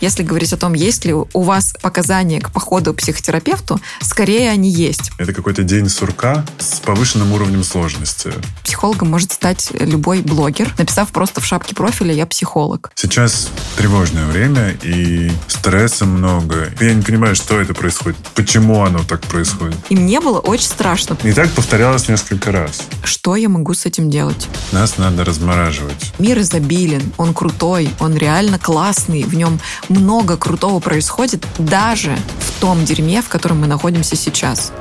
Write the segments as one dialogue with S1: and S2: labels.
S1: Если говорить о том, есть ли у вас показания к походу к психотерапевту, скорее они есть.
S2: Это какой-то день сурка с повышенным уровнем сложности.
S1: Психологом может стать любой блогер, написав просто в шапке профиля «я психолог».
S2: Сейчас тревожное время, и стресса много. Я не понимаю, что это происходит, почему оно так происходит.
S1: И мне было очень страшно.
S2: И так повторялось несколько раз.
S1: Что я могу с этим делать?
S2: Нас надо размораживать.
S1: Мир изобилен, он крутой, он реально классный, в нем много крутого происходит даже в том дерьме, в котором мы находимся сейчас.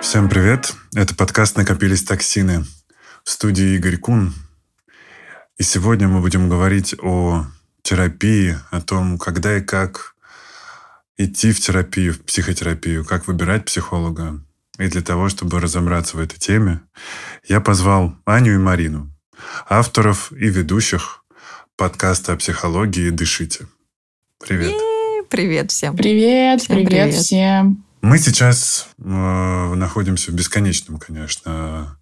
S2: Всем привет! Это подкаст «Накопились токсины» в студии Игорь Кун. И сегодня мы будем говорить о терапии, о том, когда и как идти в терапию, в психотерапию, как выбирать психолога. И для того, чтобы разобраться в этой теме, я позвал Аню и Марину, авторов и ведущих подкаста о психологии «Дышите». Привет.
S1: Привет всем.
S3: Привет, всем привет, привет всем.
S2: Мы сейчас э, находимся в бесконечном, конечно,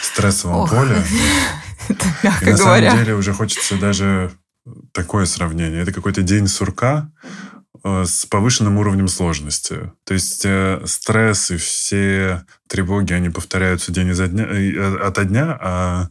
S2: стрессовом Ох. поле.
S1: Это,
S2: и на
S1: говоря.
S2: самом деле уже хочется даже такое сравнение. Это какой-то день сурка, с повышенным уровнем сложности. То есть э, стресс и все тревоги, они повторяются день изо дня, э, ото дня, а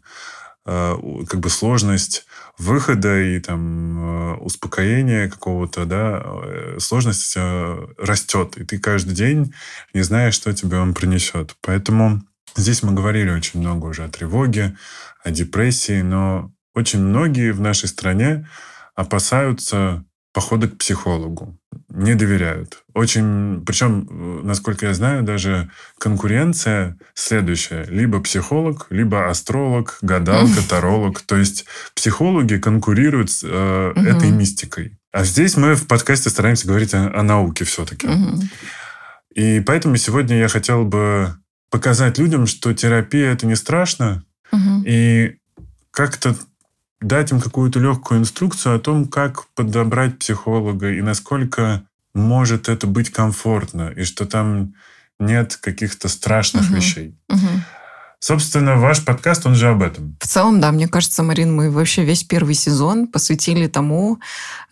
S2: э, как бы сложность выхода и там э, успокоения какого-то, да, э, сложность э, растет. И ты каждый день не знаешь, что тебе он принесет. Поэтому здесь мы говорили очень много уже о тревоге, о депрессии, но очень многие в нашей стране опасаются похода к психологу. Не доверяют. Очень, причем, насколько я знаю, даже конкуренция следующая. Либо психолог, либо астролог, гадалка, таролог. То есть психологи конкурируют с э, угу. этой мистикой. А здесь мы в подкасте стараемся говорить о, о науке все-таки. Угу. И поэтому сегодня я хотел бы показать людям, что терапия это не страшно. Угу. И как-то дать им какую-то легкую инструкцию о том, как подобрать психолога и насколько может это быть комфортно, и что там нет каких-то страшных угу. вещей. Угу. Собственно, ваш подкаст, он же об этом.
S1: В целом, да, мне кажется, Марин, мы вообще весь первый сезон посвятили тому,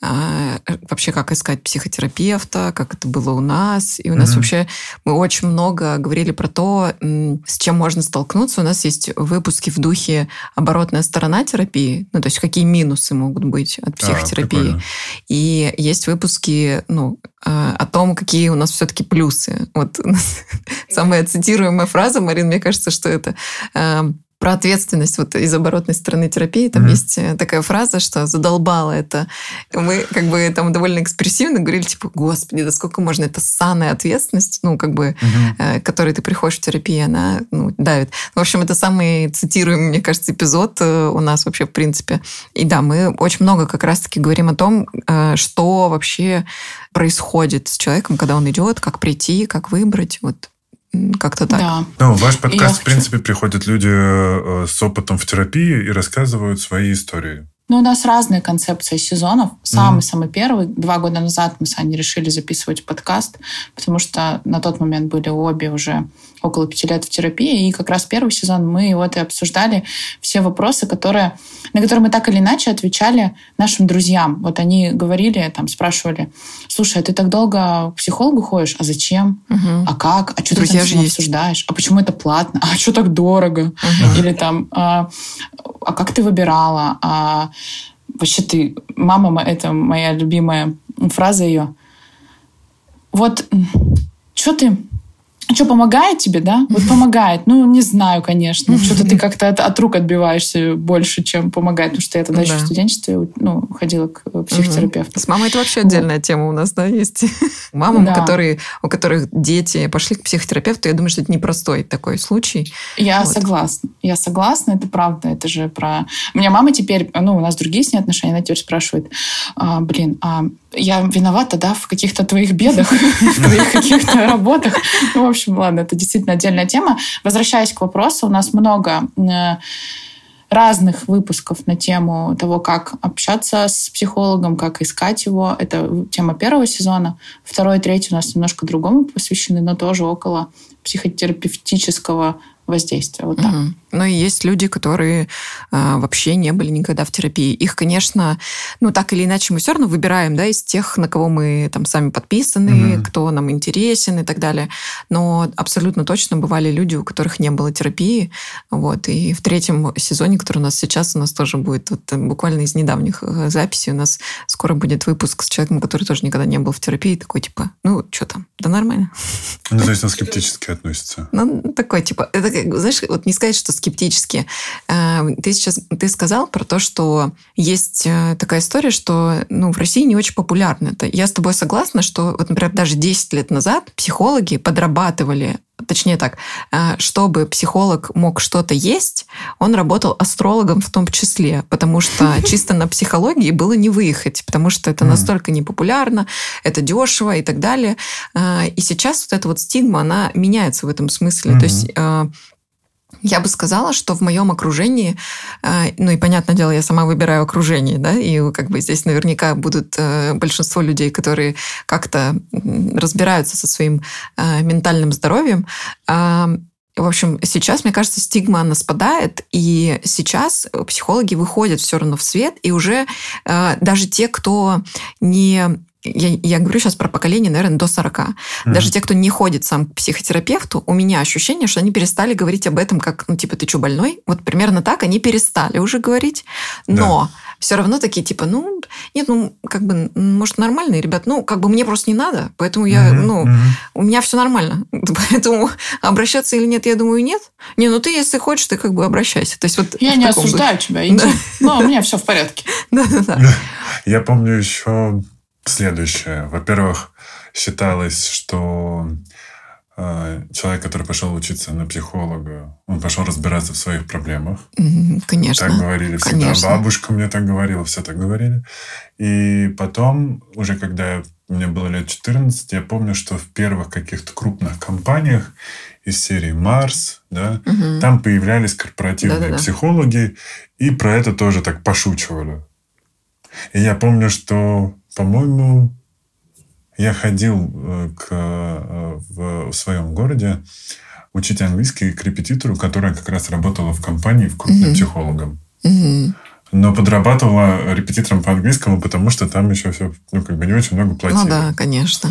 S1: э, вообще как искать психотерапевта, как это было у нас. И у нас mm-hmm. вообще мы очень много говорили про то, с чем можно столкнуться. У нас есть выпуски в духе оборотная сторона терапии, ну, то есть какие минусы могут быть от а, психотерапии. А, и есть выпуски, ну, а, о том, какие у нас все-таки плюсы. Вот самая цитируемая фраза, Марин, мне кажется, что это про ответственность вот из оборотной стороны терапии. Там mm-hmm. есть э, такая фраза, что задолбало это. Мы как бы там довольно экспрессивно говорили, типа, господи, да сколько можно, это ссаная ответственность, ну, как бы, mm-hmm. э, которой ты приходишь в терапию, она ну, давит. В общем, это самый цитируемый, мне кажется, эпизод э, у нас вообще, в принципе. И да, мы очень много как раз-таки говорим о том, э, что вообще происходит с человеком, когда он идет, как прийти, как выбрать. Вот как-то так. Да.
S2: Ну, в ваш подкаст, в принципе, приходят люди э, с опытом в терапии и рассказывают свои истории.
S3: Ну, у нас разные концепции сезонов. Самый-самый первый, два года назад мы с Аней решили записывать подкаст, потому что на тот момент были обе уже около пяти лет в терапии, и как раз первый сезон мы вот и обсуждали все вопросы, которые, на которые мы так или иначе отвечали нашим друзьям. Вот они говорили, там, спрашивали, слушай, а ты так долго к психологу ходишь? А зачем? Угу. А как? А что Друзья ты там обсуждаешь? А почему это платно? А что так дорого? Угу. Или там, а, а как ты выбирала? А вообще ты... Мама, это моя любимая фраза ее. Вот что ты что, помогает тебе, да? Вот помогает. Ну, не знаю, конечно. Что-то ты как-то от, от рук отбиваешься больше, чем помогает. Потому что я тогда да. еще в студенчестве ну, ходила к психотерапевту.
S1: С мамой это вообще отдельная тема у нас, да, есть. Мамам, да. которые, у которых дети пошли к психотерапевту, я думаю, что это непростой такой случай.
S3: Я вот. согласна. Я согласна, это правда. Это же про... У меня мама теперь, ну, у нас другие с ней отношения, она теперь спрашивает, а, блин, а я виновата, да, в каких-то твоих бедах, в твоих каких-то работах. Ну, в общем, ладно, это действительно отдельная тема. Возвращаясь к вопросу, у нас много э, разных выпусков на тему того, как общаться с психологом, как искать его. Это тема первого сезона. Второй и третий у нас немножко другому посвящены, но тоже около психотерапевтического воздействия. Вот так.
S1: Но и есть люди, которые а, вообще не были никогда в терапии. Их, конечно, ну так или иначе мы все равно выбираем, да, из тех, на кого мы там сами подписаны, угу. кто нам интересен и так далее. Но абсолютно точно бывали люди, у которых не было терапии. Вот. И в третьем сезоне, который у нас сейчас, у нас тоже будет вот, буквально из недавних э, записей, у нас скоро будет выпуск с человеком, который тоже никогда не был в терапии, такой типа, ну, что там, да нормально.
S2: Ну, то есть он скептически относится.
S1: Ну, такой, типа, это, знаешь, вот не сказать, что скептически. Эм, ты сейчас ты сказал про то, что есть э, такая история, что ну, в России не очень популярно это. Я с тобой согласна, что, вот, например, даже 10 лет назад психологи подрабатывали точнее так, э, чтобы психолог мог что-то есть, он работал астрологом в том числе, потому что чисто на психологии было не выехать, потому что это настолько непопулярно, это дешево и так далее. Э, и сейчас вот эта вот стигма, она меняется в этом смысле. То есть я бы сказала, что в моем окружении, э, ну и понятное дело, я сама выбираю окружение, да, и как бы здесь наверняка будут э, большинство людей, которые как-то разбираются со своим э, ментальным здоровьем. В общем, сейчас, мне кажется, стигма, она спадает, и сейчас психологи выходят все равно в свет, и уже даже те, кто не я, я говорю сейчас про поколение, наверное, до 40. Mm-hmm. Даже те, кто не ходит сам к психотерапевту, у меня ощущение, что они перестали говорить об этом как, ну, типа, ты что, больной? Вот примерно так они перестали уже говорить. Но да. все равно такие, типа, ну, нет, ну, как бы, может, нормальные ребят. Ну, как бы мне просто не надо, поэтому я, mm-hmm. ну, mm-hmm. у меня все нормально. Поэтому обращаться или нет, я думаю, нет. Не, ну ты, если хочешь, ты как бы обращайся. То есть вот
S3: я не осуждаю духе. тебя, иди. Да. Ну, у меня все в порядке.
S2: Да-да-да. Я помню еще следующее. Во-первых, считалось, что э, человек, который пошел учиться на психолога, он пошел разбираться в своих проблемах.
S1: Конечно.
S2: Так говорили всегда. Конечно. Бабушка мне так говорила, все так говорили. И потом, уже когда мне было лет 14, я помню, что в первых каких-то крупных компаниях из серии Марс, да, угу. там появлялись корпоративные Да-да-да. психологи, и про это тоже так пошучивали. И я помню, что по-моему, я ходил э, к, э, в, в своем городе учить английский к репетитору, которая как раз работала в компании в крупным mm-hmm. психологом. Mm-hmm но подрабатывала репетитором по английскому, потому что там еще все, ну, как бы не очень много платили.
S1: Ну да, конечно.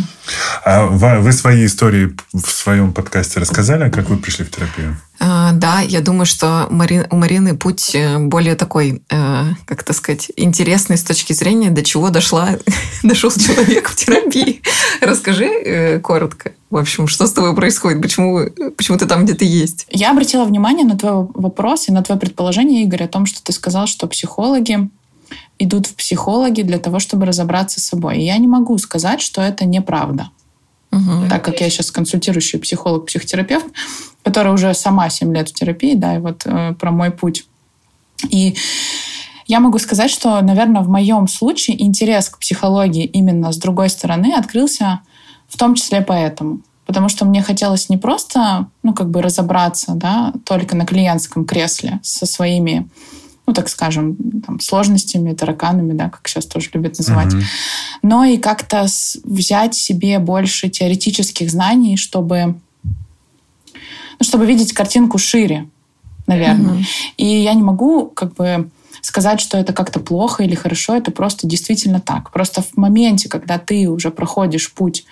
S2: А вы свои истории в своем подкасте рассказали, как вы пришли в терапию?
S1: А, да, я думаю, что у Марины путь э, более такой, э, как это сказать, интересный с точки зрения, до чего дошла, дошел человек в терапии. Расскажи э, коротко. В общем, что с тобой происходит? Почему, почему ты там, где ты есть?
S3: Я обратила внимание на твой вопрос и на твое предположение, Игорь, о том, что ты сказал, что психологи идут в психологи для того, чтобы разобраться с собой. И я не могу сказать, что это неправда. Угу. Так как я сейчас консультирующий психолог, психотерапевт, которая уже сама 7 лет в терапии, да, и вот э, про мой путь. И я могу сказать, что, наверное, в моем случае интерес к психологии именно с другой стороны открылся в том числе поэтому. Потому что мне хотелось не просто, ну, как бы разобраться, да, только на клиентском кресле со своими, ну, так скажем, там, сложностями, тараканами, да, как сейчас тоже любят называть, uh-huh. но и как-то взять себе больше теоретических знаний, чтобы, ну, чтобы видеть картинку шире, наверное. Uh-huh. И я не могу, как бы, сказать, что это как-то плохо или хорошо, это просто действительно так. Просто в моменте, когда ты уже проходишь путь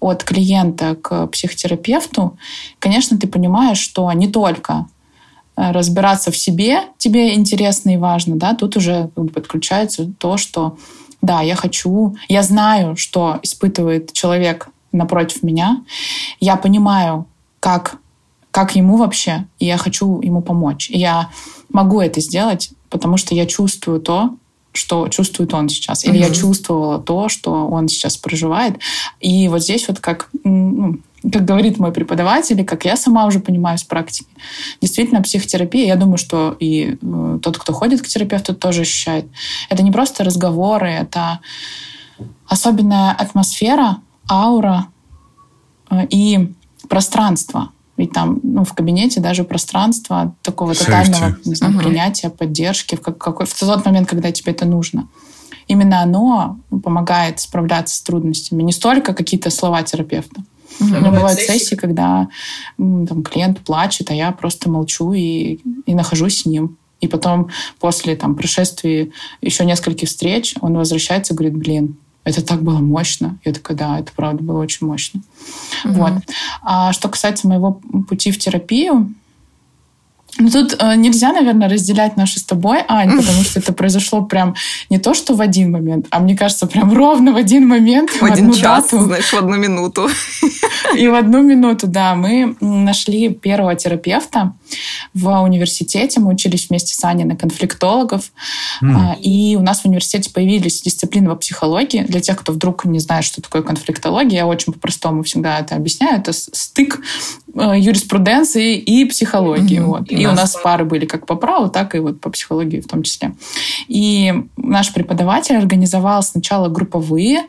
S3: от клиента к психотерапевту, конечно, ты понимаешь, что не только разбираться в себе тебе интересно и важно, да, тут уже подключается то, что да, я хочу, я знаю, что испытывает человек напротив меня, я понимаю, как, как ему вообще, и я хочу ему помочь. И я могу это сделать потому что я чувствую то, что чувствует он сейчас. Или mm-hmm. я чувствовала то, что он сейчас проживает. И вот здесь вот как, ну, как говорит мой преподаватель, и как я сама уже понимаю с практики, действительно психотерапия, я думаю, что и э, тот, кто ходит к терапевту, тоже ощущает. Это не просто разговоры, это особенная атмосфера, аура э, и пространство, Ведь там ну, в кабинете даже пространство такого тотального не знаю, угу. принятия, поддержки в, как, какой, в тот момент, когда тебе это нужно. Именно оно помогает справляться с трудностями. Не столько какие-то слова терапевта. Угу. У меня бывают сессии, когда там, клиент плачет, а я просто молчу и, и нахожусь с ним. И потом после там, прошествия еще нескольких встреч он возвращается и говорит, блин, это так было мощно. Я такая, да, это правда было очень мощно. Угу. Вот. А что касается моего пути в терапию, ну, тут э, нельзя, наверное, разделять наши с тобой, Ань, потому что это произошло прям не то, что в один момент, а мне кажется, прям ровно в один момент.
S1: В, в один час, дату. знаешь, в одну минуту.
S3: И в одну минуту, да. Мы нашли первого терапевта в университете. Мы учились вместе с Аней на конфликтологов. Mm. И у нас в университете появились дисциплины по психологии. Для тех, кто вдруг не знает, что такое конфликтология, я очень по-простому всегда это объясняю. Это стык э, юриспруденции и психологии. Mm-hmm. Вот. И, и у нас пары были как по праву, так и вот по психологии в том числе. И наш преподаватель организовал сначала групповые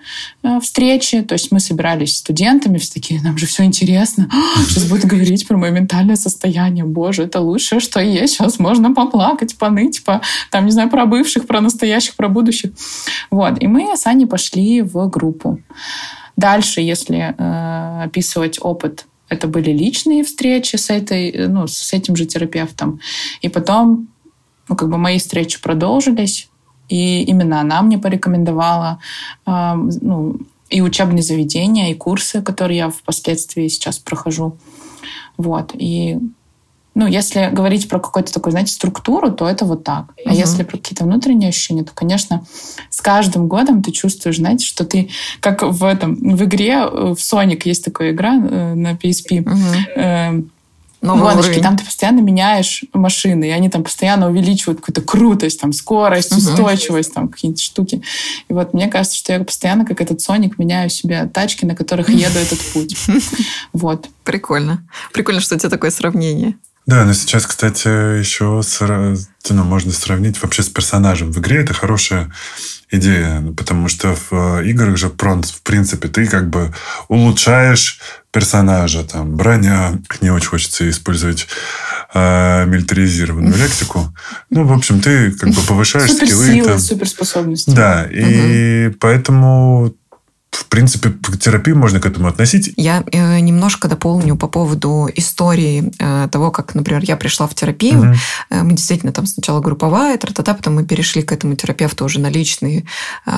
S3: э, встречи, то есть мы собирались студентами, все такие, нам же все интересно, сейчас будет говорить про мое ментальное состояние, боже, это лучшее, что есть, сейчас можно поплакать, поныть, по, там, не знаю, про бывших, про настоящих, про будущих. Вот, и мы с Аней пошли в группу. Дальше, если э, описывать опыт это были личные встречи с, этой, ну, с этим же терапевтом. И потом ну, как бы мои встречи продолжились, и именно она мне порекомендовала э, ну, и учебные заведения, и курсы, которые я впоследствии сейчас прохожу. Вот. И ну, если говорить про какую-то такую, знаете, структуру, то это вот так. А угу. если про какие-то внутренние ощущения, то, конечно, с каждым годом ты чувствуешь, знаете, что ты как в этом, в игре, э, в Sonic есть такая игра э, на PSP, угу. Новый гоночки, уровень. там ты постоянно меняешь машины, и они там постоянно увеличивают какую-то крутость, там, скорость, угу. устойчивость, там, какие-то штуки. И вот мне кажется, что я постоянно, как этот Соник, меняю себе тачки, на которых еду этот путь. Вот.
S1: Прикольно. Прикольно, что у тебя такое сравнение.
S2: Да, но сейчас, кстати, еще ну, можно сравнить вообще с персонажем. В игре это хорошая идея, потому что в играх же, в принципе, ты как бы улучшаешь персонажа, там, броня, не очень хочется использовать э, милитаризированную лексику. Ну, в общем, ты как бы повышаешь скиллы.
S3: Там. суперспособности.
S2: Да, и поэтому в принципе, к терапии можно к этому относить.
S1: Я э, немножко дополню по поводу истории э, того, как, например, я пришла в терапию. Угу. Э, мы действительно там сначала групповая, тра-та-та, потом мы перешли к этому терапевту уже на личные э,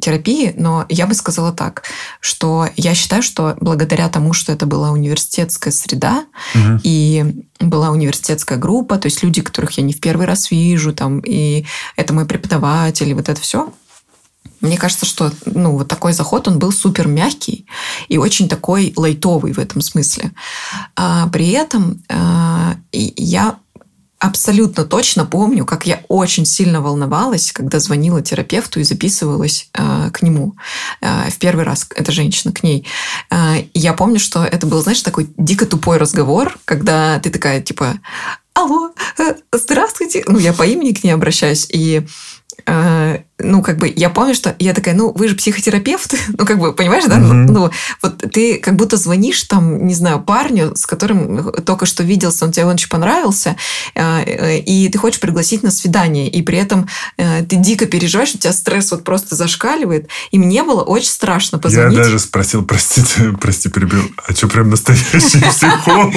S1: терапии. Но я бы сказала так, что я считаю, что благодаря тому, что это была университетская среда угу. и была университетская группа, то есть люди, которых я не в первый раз вижу, там, и это мой преподаватель, и вот это все, мне кажется, что ну, вот такой заход, он был супер мягкий и очень такой лайтовый в этом смысле. А, при этом а, я абсолютно точно помню, как я очень сильно волновалась, когда звонила терапевту и записывалась э, к нему э, в первый раз, эта женщина к ней. Э, я помню, что это был, знаешь, такой дико тупой разговор, когда ты такая типа, алло, э, здравствуйте, ну я по имени к ней обращаюсь и ну, как бы, я помню, что я такая, ну, вы же психотерапевт, ну, как бы, понимаешь, да? Mm-hmm. Ну, вот ты как будто звонишь там, не знаю, парню, с которым только что виделся, он тебе очень понравился, э, и ты хочешь пригласить на свидание, и при этом э, ты дико переживаешь, у тебя стресс вот просто зашкаливает, и мне было очень страшно позвонить.
S2: Я даже спросил, простите, прости, перебил, а что, прям настоящий психолог?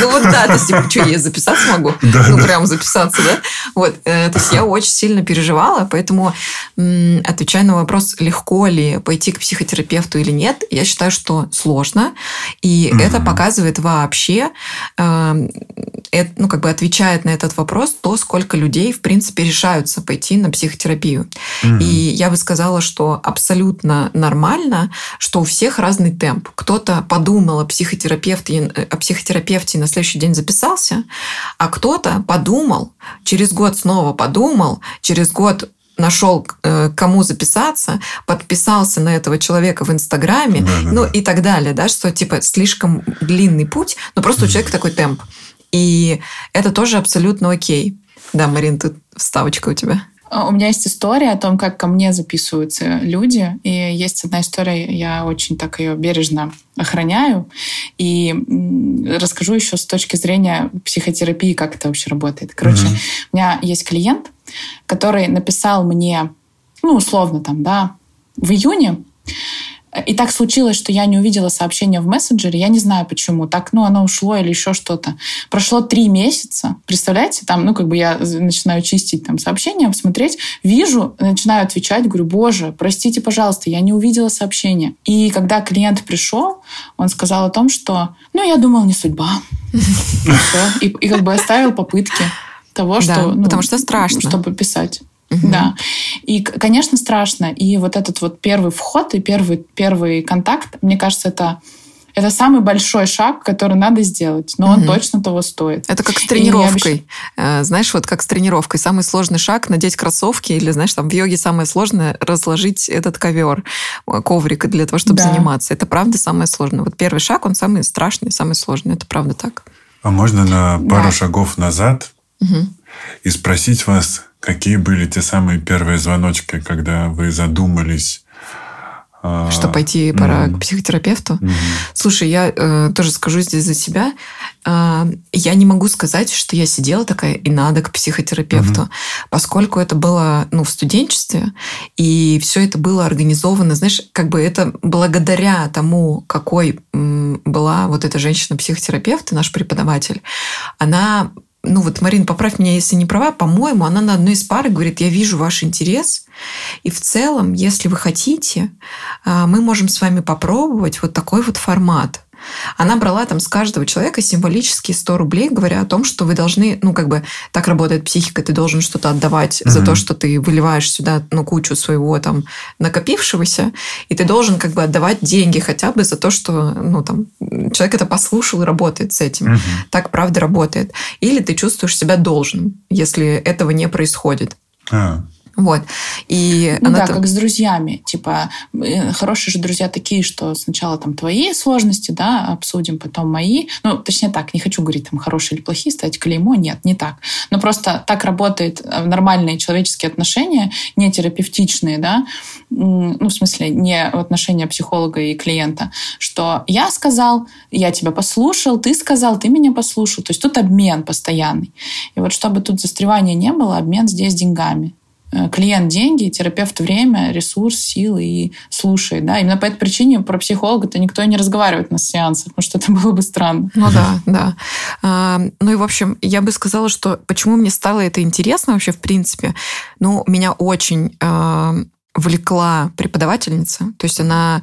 S1: Ну, вот да, то есть, типа, что, я записаться могу? Ну, прям записаться, да? Вот, э, то есть, я очень сильно переживала, поэтому отвечая на вопрос, легко ли пойти к психотерапевту или нет, я считаю, что сложно. И mm-hmm. это показывает вообще, э, ну, как бы отвечает на этот вопрос то, сколько людей, в принципе, решаются пойти на психотерапию. Mm-hmm. И я бы сказала, что абсолютно нормально, что у всех разный темп. Кто-то подумал о психотерапевте, о психотерапевте и на следующий день записался, а кто-то подумал, через год снова подумал, через год нашел, э, кому записаться, подписался на этого человека в Инстаграме, да, да, ну да. и так далее, да, что типа слишком длинный путь, но просто у человека такой темп. И это тоже абсолютно окей. Да, Марин, тут вставочка у тебя.
S3: А, у меня есть история о том, как ко мне записываются люди. И есть одна история, я очень так ее бережно охраняю. И расскажу еще с точки зрения психотерапии, как это вообще работает. Короче, mm-hmm. у меня есть клиент, который написал мне, ну, условно там, да, в июне, и так случилось, что я не увидела сообщение в мессенджере. Я не знаю почему. Так, ну, оно ушло или еще что-то. Прошло три месяца. Представляете, там, ну, как бы я начинаю чистить там сообщения, смотреть, вижу, начинаю отвечать, говорю, боже, простите, пожалуйста, я не увидела сообщение. И когда клиент пришел, он сказал о том, что, ну, я думал, не судьба. И, как бы оставил попытки того, что...
S1: Ну, потому что страшно.
S3: Чтобы писать. Угу. Да. И, конечно, страшно. И вот этот вот первый вход и первый, первый контакт, мне кажется, это это самый большой шаг, который надо сделать, но угу. он точно того стоит.
S1: Это как с тренировкой. Обещ... Э, знаешь, вот как с тренировкой. Самый сложный шаг – надеть кроссовки, или, знаешь, там в йоге самое сложное – разложить этот ковер, э, коврик для того, чтобы да. заниматься. Это правда самое сложное. Вот первый шаг, он самый страшный, самый сложный. Это правда так.
S2: А можно на пару да. шагов назад угу. и спросить вас, Какие были те самые первые звоночки, когда вы задумались?
S1: А, Что пойти пора mm-hmm. к психотерапевту? Mm-hmm. Слушай, я э, тоже скажу здесь за себя. Э, я не могу сказать, что я сидела такая и надо к психотерапевту, mm-hmm. поскольку это было ну, в студенчестве, и все это было организовано, знаешь, как бы это благодаря тому, какой была вот эта женщина-психотерапевт, наш преподаватель, она ну вот, Марин, поправь меня, если не права, по-моему, она на одной из пары говорит, я вижу ваш интерес, и в целом, если вы хотите, а, мы можем с вами попробовать вот такой вот формат. Она брала там с каждого человека символические 100 рублей, говоря о том, что вы должны, ну, как бы так работает психика, ты должен что-то отдавать mm-hmm. за то, что ты выливаешь сюда, ну, кучу своего там накопившегося, и ты должен как бы отдавать деньги хотя бы за то, что, ну, там, человек это послушал и работает с этим. Mm-hmm. Так правда работает. Или ты чувствуешь себя должным, если этого не происходит.
S2: А.
S1: Вот. И
S3: ну да, там... как с друзьями. Типа, э, хорошие же друзья такие, что сначала там твои сложности, да, обсудим, потом мои. Ну, точнее так, не хочу говорить там хорошие или плохие, ставить клеймо. Нет, не так. Но просто так работают э, нормальные человеческие отношения, не терапевтичные, да, ну, в смысле, не отношения психолога и клиента, что я сказал, я тебя послушал, ты сказал, ты меня послушал. То есть тут обмен постоянный. И вот чтобы тут застревания не было, обмен здесь деньгами. Э, клиент деньги, терапевт время, ресурс, силы и слушает. Да? Именно по этой причине про психолога-то никто не разговаривает на сеансах, потому что это было бы странно.
S1: Ну да, да. А, ну и, в общем, я бы сказала, что почему мне стало это интересно вообще в принципе. Ну, меня очень а, влекла преподавательница. То есть она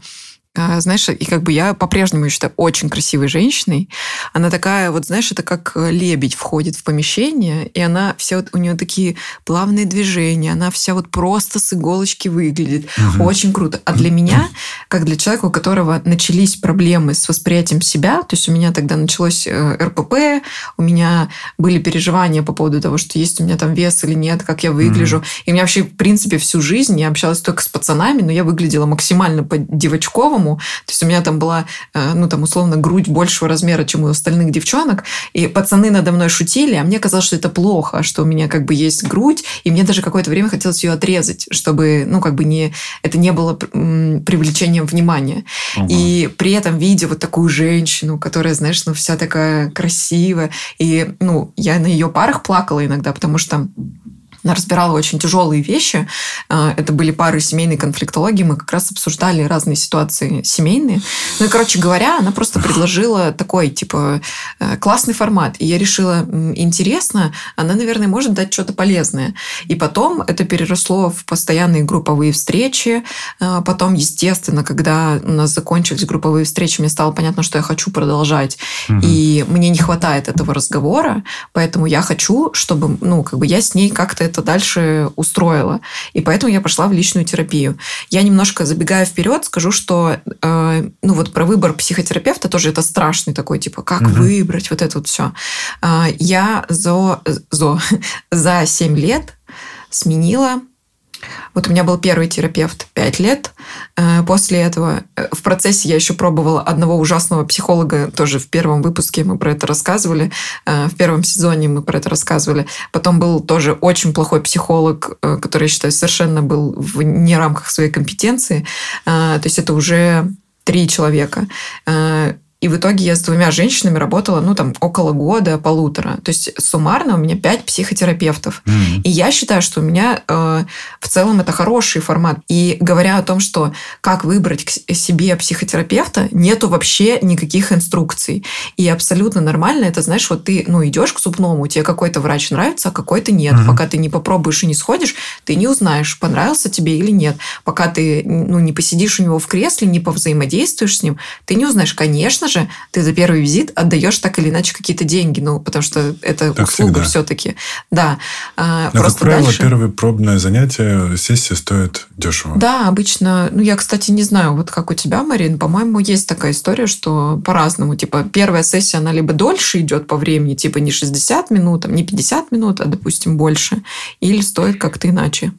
S1: знаешь, и как бы я по-прежнему считаю очень красивой женщиной. Она такая, вот знаешь, это как э, лебедь входит в помещение, и она вся вот, у нее такие плавные движения, она вся вот просто с иголочки выглядит. Угу. Очень круто. А для меня, как для человека, у которого начались проблемы с восприятием себя, то есть у меня тогда началось э, РПП, у меня были переживания по поводу того, что есть у меня там вес или нет, как я выгляжу. Угу. И у меня вообще, в принципе, всю жизнь я общалась только с пацанами, но я выглядела максимально по-девочковому, по-другому. То есть у меня там была, э, ну, там, условно, грудь большего размера, чем у остальных девчонок, и пацаны надо мной шутили, а мне казалось, что это плохо, что у меня как бы есть грудь, и мне даже какое-то время хотелось ее отрезать, чтобы, ну, как бы не, это не было привлечением внимания. Угу. И при этом, видя вот такую женщину, которая, знаешь, ну, вся такая красивая, и, ну, я на ее парах плакала иногда, потому что она разбирала очень тяжелые вещи. А, это были пары семейной конфликтологии. Мы как раз обсуждали разные ситуации семейные. Ну и, короче говоря, она просто предложила такой, типа, э, классный формат. И я решила, интересно, она, наверное, может дать что-то полезное. И потом это переросло в постоянные групповые встречи. А, потом, естественно, когда у нас закончились групповые встречи, мне стало понятно, что я хочу продолжать. Угу. И мне не хватает этого разговора, поэтому я хочу, чтобы, ну, как бы я с ней как-то это дальше устроила. И поэтому я пошла в личную терапию. Я немножко забегая вперед, скажу, что э, ну вот про выбор психотерапевта тоже это страшный такой, типа, как угу. выбрать вот это вот все. Э, я за, за, за 7 лет сменила вот у меня был первый терапевт 5 лет. Э, после этого э, в процессе я еще пробовала одного ужасного психолога, тоже в первом выпуске мы про это рассказывали, э, в первом сезоне мы про это рассказывали. Потом был тоже очень плохой психолог, который, я считаю, совершенно был в не рамках своей компетенции. То есть это уже три человека. И в итоге я с двумя женщинами работала, ну, там, около года, полутора. То есть суммарно у меня пять психотерапевтов. Mm-hmm. И я считаю, что у меня э, в целом это хороший формат. И говоря о том, что как выбрать к себе психотерапевта, нету вообще никаких инструкций. И абсолютно нормально это, знаешь, вот ты, ну, идешь к зубному, тебе какой-то врач нравится, а какой-то нет. Mm-hmm. Пока ты не попробуешь и не сходишь, ты не узнаешь, понравился тебе или нет. Пока ты, ну, не посидишь у него в кресле, не повзаимодействуешь с ним, ты не узнаешь. Конечно же, ты за первый визит отдаешь так или иначе какие-то деньги, ну, потому что это так услуга все-таки. Да.
S2: А, Но, Просто как правило, дальше... первое пробное занятие, сессия стоит дешево.
S1: Да, обычно. Ну, я, кстати, не знаю, вот как у тебя, Марин, по-моему, есть такая история, что по-разному. Типа, первая сессия, она либо дольше идет по времени, типа не 60 минут, там, не 50 минут, а, допустим, больше, или стоит как-то иначе.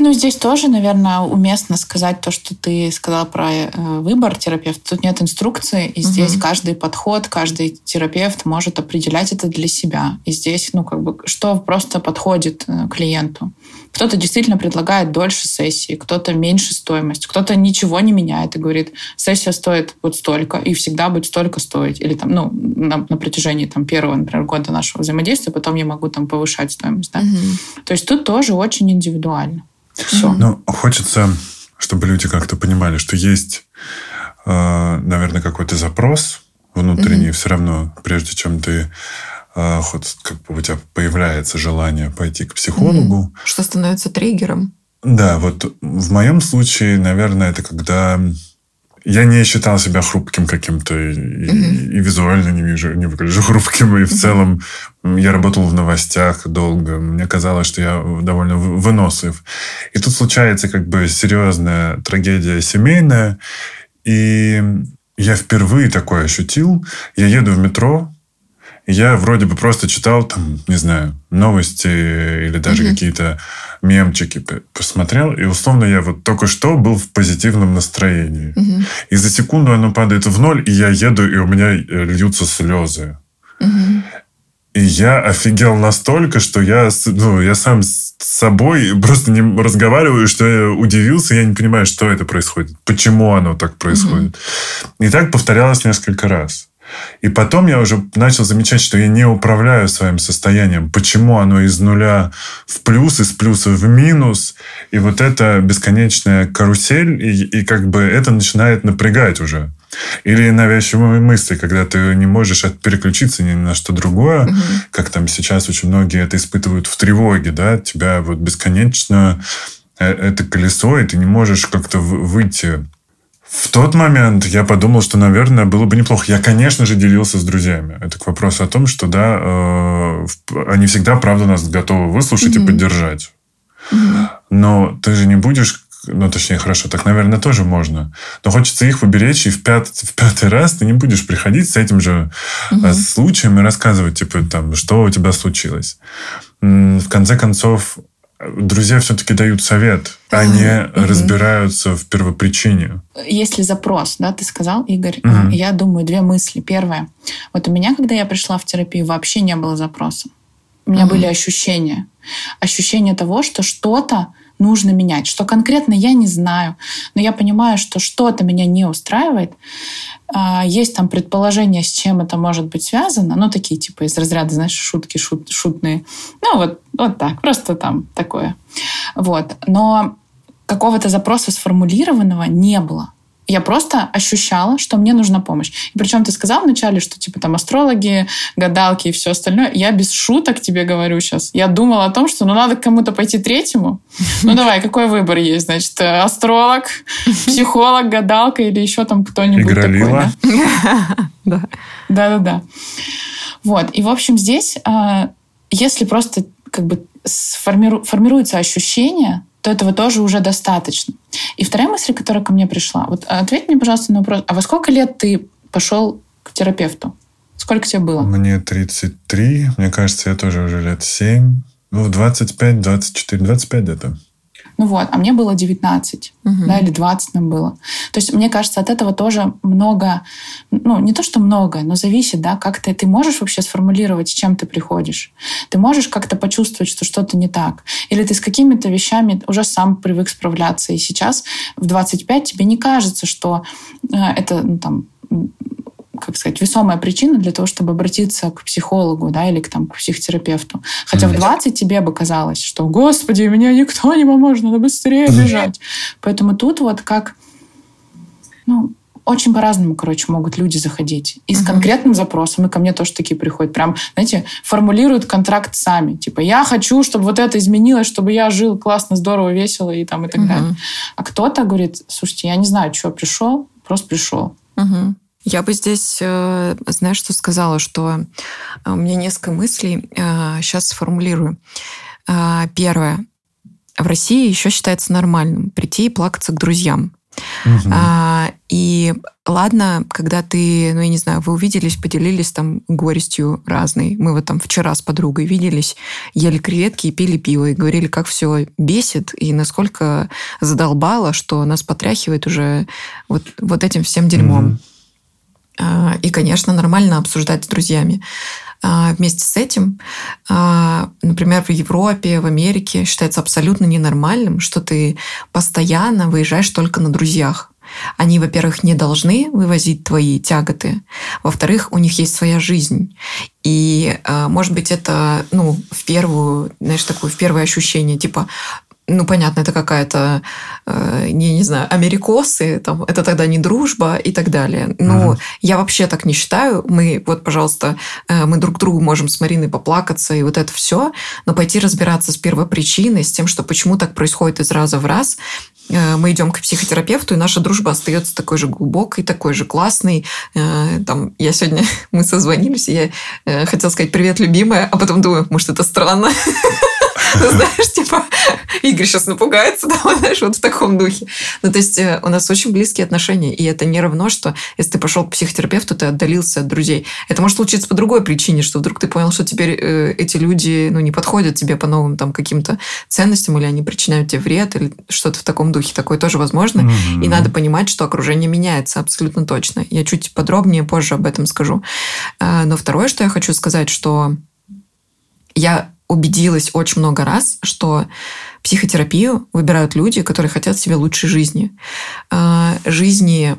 S3: Ну, здесь тоже, наверное, уместно сказать то, что ты сказала про э, выбор терапевта. Тут нет инструкции, и угу. здесь каждый подход, каждый терапевт может определять это для себя. И здесь, ну, как бы, что просто подходит э, клиенту. Кто-то действительно предлагает дольше сессии, кто-то меньше стоимость, кто-то ничего не меняет и говорит, сессия стоит вот столько, и всегда будет столько стоить. Или там, ну, на, на протяжении там, первого, например, года нашего взаимодействия, потом я могу там повышать стоимость. Да? Угу. То есть тут тоже очень индивидуально. Все.
S2: Ну, хочется, чтобы люди как-то понимали, что есть, э, наверное, какой-то запрос внутренний mm-hmm. все равно, прежде чем ты э, хоть как бы у тебя появляется желание пойти к психологу.
S1: Mm-hmm. Что становится триггером.
S2: Да, вот в моем случае, наверное, это когда я не считал себя хрупким каким-то, и, mm-hmm. и визуально не вижу, не выгляжу хрупким, и в mm-hmm. целом я работал в новостях долго, мне казалось, что я довольно вынослив. И тут случается как бы серьезная трагедия семейная, и я впервые такое ощутил. Я еду в метро, я вроде бы просто читал там, не знаю, новости или даже mm-hmm. какие-то мемчики посмотрел, и условно я вот только что был в позитивном настроении. Угу. И за секунду оно падает в ноль, и я еду, и у меня э, льются слезы. Угу. И я офигел настолько, что я, ну, я сам с собой просто не разговариваю, что я удивился, я не понимаю, что это происходит, почему оно так происходит. Угу. И так повторялось несколько раз. И потом я уже начал замечать, что я не управляю своим состоянием. Почему оно из нуля в плюс, из плюса в минус. И вот это бесконечная карусель, и, и как бы это начинает напрягать уже. Или навязчивые мысли, когда ты не можешь переключиться ни на что другое, угу. как там сейчас очень многие это испытывают в тревоге, да, тебя вот бесконечно э, это колесо, и ты не можешь как-то выйти в тот момент я подумал, что, наверное, было бы неплохо. Я, конечно же, делился с друзьями. Это к вопросу о том, что, да, э, они всегда, правда, нас готовы выслушать mm-hmm. и поддержать. Mm-hmm. Но ты же не будешь ну, точнее, хорошо, так, наверное, тоже можно. Но хочется их поберечь, и в, пят, в пятый раз ты не будешь приходить с этим же угу. случаем и рассказывать, типа, там, что у тебя случилось. В конце концов, друзья все-таки дают совет, а не угу. разбираются в первопричине.
S3: Если запрос, да, ты сказал, Игорь, угу. я думаю, две мысли. Первое. Вот у меня, когда я пришла в терапию, вообще не было запроса. У меня угу. были ощущения. Ощущение того, что что-то нужно менять. Что конкретно, я не знаю. Но я понимаю, что что-то меня не устраивает. А, есть там предположения, с чем это может быть связано. Ну, такие типа из разряда, знаешь, шутки шут, шутные. Ну, вот, вот так. Просто там такое. Вот. Но какого-то запроса сформулированного не было я просто ощущала, что мне нужна помощь. И причем ты сказал вначале, что типа там астрологи, гадалки и все остальное. Я без шуток тебе говорю сейчас. Я думала о том, что ну надо к кому-то пойти третьему. Ну давай, какой выбор есть? Значит, астролог, психолог, гадалка или еще там кто-нибудь такой. Да? Да-да-да. Вот. И, в общем, здесь, а, если просто как бы формируется ощущение, то этого тоже уже достаточно. И вторая мысль, которая ко мне пришла. Вот ответь мне, пожалуйста, на вопрос. А во сколько лет ты пошел к терапевту? Сколько тебе было?
S2: Мне 33. Мне кажется, я тоже уже лет 7. Ну, 25, 24, 25 где-то.
S3: Ну вот, а мне было 19, угу. да, или 20 нам было. То есть, мне кажется, от этого тоже много, ну, не то, что много, но зависит, да, как ты, ты можешь вообще сформулировать, с чем ты приходишь. Ты можешь как-то почувствовать, что что-то не так. Или ты с какими-то вещами уже сам привык справляться. И сейчас в 25 тебе не кажется, что э, это, ну, там, как сказать, весомая причина для того, чтобы обратиться к психологу, да, или к, там, к психотерапевту. Хотя mm-hmm. в 20 тебе бы казалось, что, господи, меня никто не поможет, надо быстрее бежать. Mm-hmm. Поэтому тут вот как, ну, очень по-разному, короче, могут люди заходить. И с конкретным запросом, и ко мне тоже такие приходят. Прям, знаете, формулируют контракт сами. Типа, я хочу, чтобы вот это изменилось, чтобы я жил классно, здорово, весело и там и так далее. А кто-то говорит, слушайте, я не знаю, что пришел, просто пришел.
S1: Я бы здесь, э, знаешь, что сказала, что э, у меня несколько мыслей. Сейчас э, сформулирую. Первое. В России еще считается нормальным прийти и плакаться к друзьям. Угу. А, и ладно, когда ты, ну, я не знаю, вы увиделись, поделились там горестью разной. Мы вот там вчера с подругой виделись, ели креветки и пили пиво, и говорили, как все бесит, и насколько задолбало, что нас потряхивает уже вот, вот этим всем дерьмом. Угу. А, и, конечно, нормально обсуждать с друзьями. А, вместе с этим, а, например, в Европе, в Америке считается абсолютно ненормальным, что ты постоянно выезжаешь только на друзьях. Они, во-первых, не должны вывозить твои тяготы, во-вторых, у них есть своя жизнь. И, может быть, это, ну, в первую, знаешь, такое, в первое ощущение, типа, ну, понятно, это какая-то, э, не, не знаю, америкосы, там, это тогда не дружба и так далее. Но uh-huh. я вообще так не считаю. Мы, вот, пожалуйста, э, мы друг другу можем с Мариной поплакаться и вот это все, но пойти разбираться с первопричиной, с тем, что почему так происходит из раза в раз, э, мы идем к психотерапевту, и наша дружба остается такой же глубокой, такой же классной. Э, там, я сегодня, мы созвонились, и я э, хотела сказать «Привет, любимая», а потом думаю, может, это странно. Знаешь, типа, Игорь сейчас напугается, да, знаешь, вот в таком духе. Ну, то есть э, у нас очень близкие отношения, и это не равно, что если ты пошел к психотерапевту, ты отдалился от друзей. Это может случиться по другой причине, что вдруг ты понял, что теперь э, эти люди, ну, не подходят тебе по новым там каким-то ценностям, или они причиняют тебе вред, или что-то в таком духе. Такое тоже возможно. Mm-hmm. И надо понимать, что окружение меняется абсолютно точно. Я чуть подробнее позже об этом скажу. Э, но второе, что я хочу сказать, что я убедилась очень много раз, что психотерапию выбирают люди, которые хотят себе лучшей жизни. А, жизни,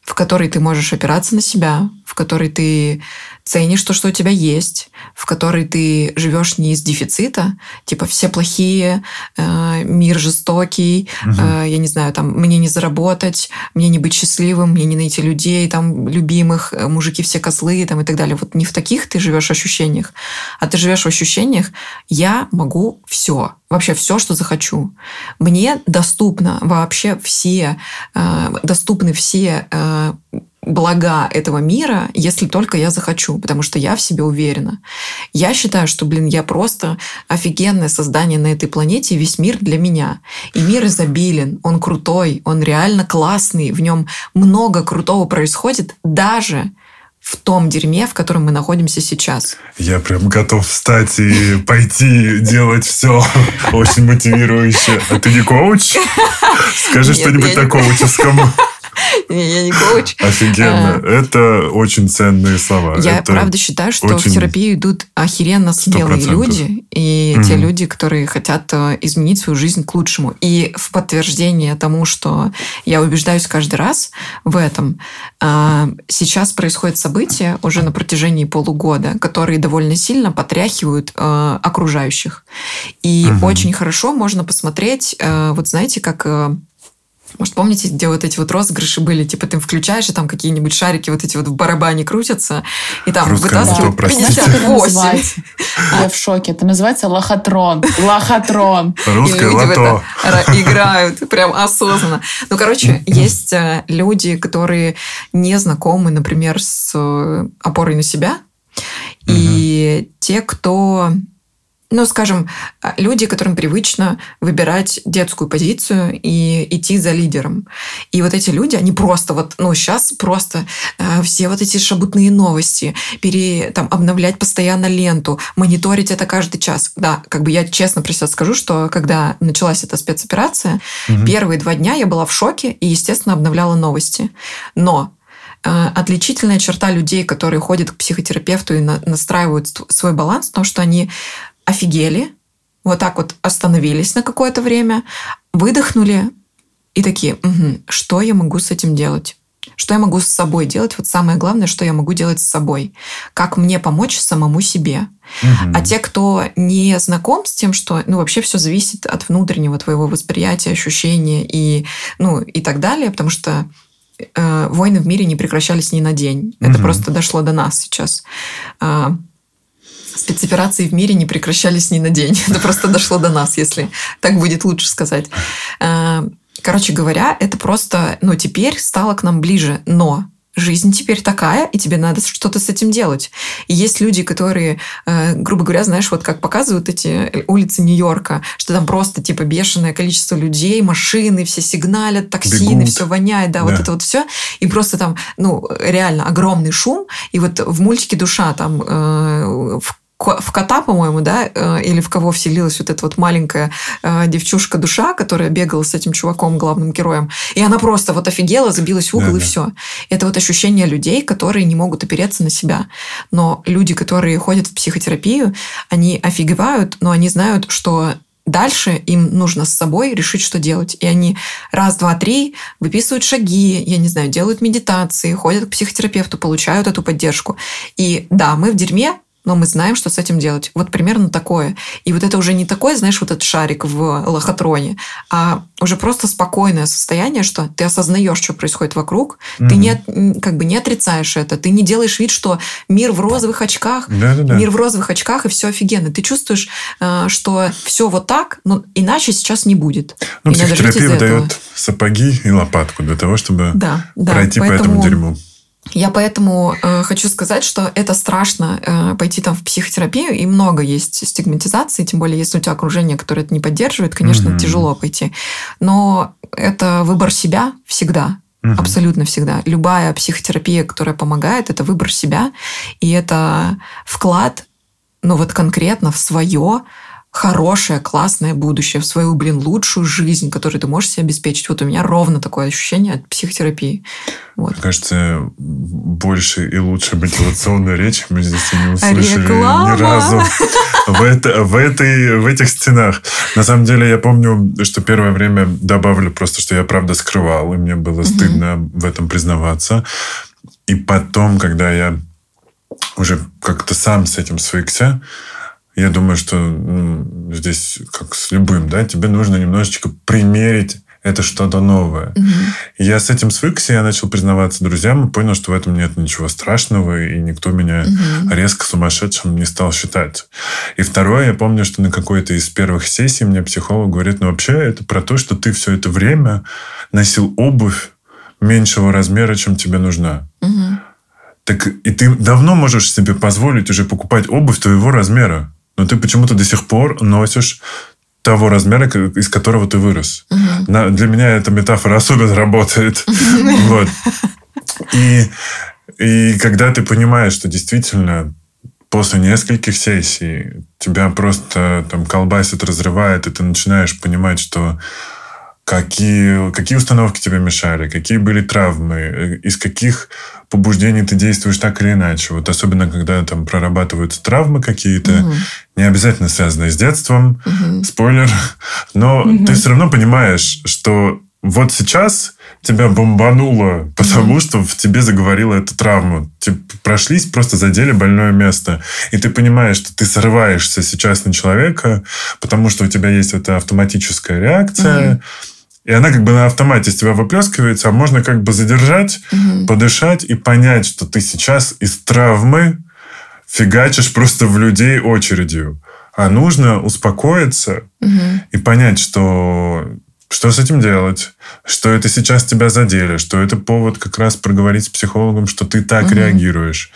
S1: в которой ты можешь опираться на себя, в которой ты ценишь то, что у тебя есть, в которой ты живешь не из дефицита, типа все плохие, э, мир жестокий, угу. э, я не знаю, там мне не заработать, мне не быть счастливым, мне не найти людей, там любимых, э, мужики все козлы, там и так далее. Вот не в таких ты живешь ощущениях, а ты живешь в ощущениях, я могу все, вообще все, что захочу. Мне доступно вообще все, э, доступны все э, блага этого мира, если только я захочу, потому что я в себе уверена. Я считаю, что, блин, я просто офигенное создание на этой планете, и весь мир для меня. И мир изобилен, он крутой, он реально классный, в нем много крутого происходит, даже в том дерьме, в котором мы находимся сейчас.
S2: Я прям готов встать и пойти делать все. Очень мотивирующе. А ты не коуч? Скажи что-нибудь на коуческом.
S1: Я не коуч.
S2: Офигенно. А. Это очень ценные слова.
S1: Я правда считаю, что в терапию идут охеренно смелые люди. И те люди, которые хотят э, изменить свою жизнь к лучшему. И в подтверждение тому, что я убеждаюсь каждый раз в этом, э, сейчас происходят события уже на протяжении полугода, которые довольно сильно потряхивают э, окружающих. И очень хорошо можно посмотреть, вот знаете, как может, помните, где вот эти вот розыгрыши были? Типа ты включаешь, и там какие-нибудь шарики вот эти вот в барабане крутятся, и там Русское вытаскивают лото, 58.
S3: Я в шоке. Это называется лохотрон. Лохотрон.
S2: Русское лото.
S1: играют прям осознанно. Ну, короче, есть э, люди, которые не знакомы, например, с э, опорой на себя, и те, кто ну, скажем, люди, которым привычно выбирать детскую позицию и идти за лидером. И вот эти люди, они просто вот, ну, сейчас просто э, все вот эти шабутные новости, пере, там, обновлять постоянно ленту, мониторить это каждый час. Да, как бы я честно про себя скажу, что когда началась эта спецоперация, угу. первые два дня я была в шоке и, естественно, обновляла новости. Но э, отличительная черта людей, которые ходят к психотерапевту и настраивают свой баланс, то, что они офигели, вот так вот остановились на какое-то время, выдохнули и такие, угу, что я могу с этим делать? Что я могу с собой делать? Вот самое главное, что я могу делать с собой. Как мне помочь самому себе. Угу. А те, кто не знаком с тем, что ну, вообще все зависит от внутреннего твоего восприятия, ощущения и, ну, и так далее, потому что э, войны в мире не прекращались ни на день. Угу. Это просто дошло до нас сейчас. Э, спецоперации в мире не прекращались ни на день. Это просто дошло до нас, если так будет лучше сказать. Э, короче говоря, это просто, ну, теперь стало к нам ближе. Но жизнь теперь такая, и тебе надо что-то с этим делать. И есть люди, которые, э, грубо говоря, знаешь, вот как показывают эти улицы Нью-Йорка, что там просто типа бешеное количество людей, машины, все сигналят, токсины, Бегут. все воняет, да, да, вот это вот все. И просто там, ну, реально огромный шум. И вот в мультике «Душа» там э, в кота, по-моему, да, э, или в кого вселилась вот эта вот маленькая э, девчушка-душа, которая бегала с этим чуваком, главным героем. И она просто вот офигела, забилась в угол, да, и да. все. Это вот ощущение людей, которые не могут опереться на себя. Но люди, которые ходят в психотерапию, они офигевают, но они знают, что Дальше им нужно с собой решить, что делать. И они раз, два, три выписывают шаги, я не знаю, делают медитации, ходят к психотерапевту, получают эту поддержку. И да, мы в дерьме, но мы знаем, что с этим делать. Вот примерно такое. И вот это уже не такое, знаешь, вот этот шарик в лохотроне, а уже просто спокойное состояние, что ты осознаешь, что происходит вокруг, mm-hmm. ты не, как бы не отрицаешь это, ты не делаешь вид, что мир в розовых очках, Да-да-да. мир в розовых очках, и все офигенно. Ты чувствуешь, э, что все вот так, но иначе сейчас не будет.
S2: Ну, психотерапия выдает сапоги и лопатку для того, чтобы да, да, пройти поэтому... по этому дерьму.
S1: Я поэтому э, хочу сказать, что это страшно э, пойти там в психотерапию, и много есть стигматизации, тем более если у тебя окружение, которое это не поддерживает, конечно, mm-hmm. тяжело пойти. Но это выбор себя всегда. Угу. Абсолютно всегда. Любая психотерапия, которая помогает, это выбор себя, и это вклад, ну вот конкретно в свое хорошее, классное будущее, в свою, блин, лучшую жизнь, которую ты можешь себе обеспечить. Вот у меня ровно такое ощущение от психотерапии. Вот.
S2: Мне кажется, больше и лучше мотивационную речь мы здесь не услышали Реклама. ни разу в, это, в, этой, в этих стенах. На самом деле, я помню, что первое время добавлю просто, что я правда скрывал, и мне было стыдно угу. в этом признаваться. И потом, когда я уже как-то сам с этим свыкся, я думаю, что ну, здесь, как с любым, да, тебе нужно немножечко примерить это что-то новое. Угу. я с этим свыкся, я начал признаваться друзьям и понял, что в этом нет ничего страшного, и никто меня угу. резко сумасшедшим не стал считать. И второе, я помню, что на какой-то из первых сессий мне психолог говорит, ну вообще это про то, что ты все это время носил обувь меньшего размера, чем тебе нужна. Угу. Так и ты давно можешь себе позволить уже покупать обувь твоего размера но ты почему-то до сих пор носишь того размера, из которого ты вырос. Угу. На, для меня эта метафора особенно работает. Вот. И, и когда ты понимаешь, что действительно после нескольких сессий тебя просто там колбасит, разрывает, и ты начинаешь понимать, что какие, какие установки тебе мешали, какие были травмы, э, из каких побуждений ты действуешь так или иначе. Вот особенно, когда там прорабатываются травмы какие-то, угу. не обязательно связанные с детством, угу. спойлер, но угу. ты все равно понимаешь, что вот сейчас тебя бомбануло, потому mm что в тебе заговорила эта травма. Типа, прошлись, просто задели больное место. И ты понимаешь, что ты срываешься сейчас на человека, потому что у тебя есть эта автоматическая реакция. mm и она как бы на автомате с тебя выплескивается, а можно как бы задержать, угу. подышать и понять, что ты сейчас из травмы фигачишь просто в людей очередью. А нужно успокоиться угу. и понять, что что с этим делать, что это сейчас тебя задели, что это повод как раз проговорить с психологом, что ты так угу. реагируешь.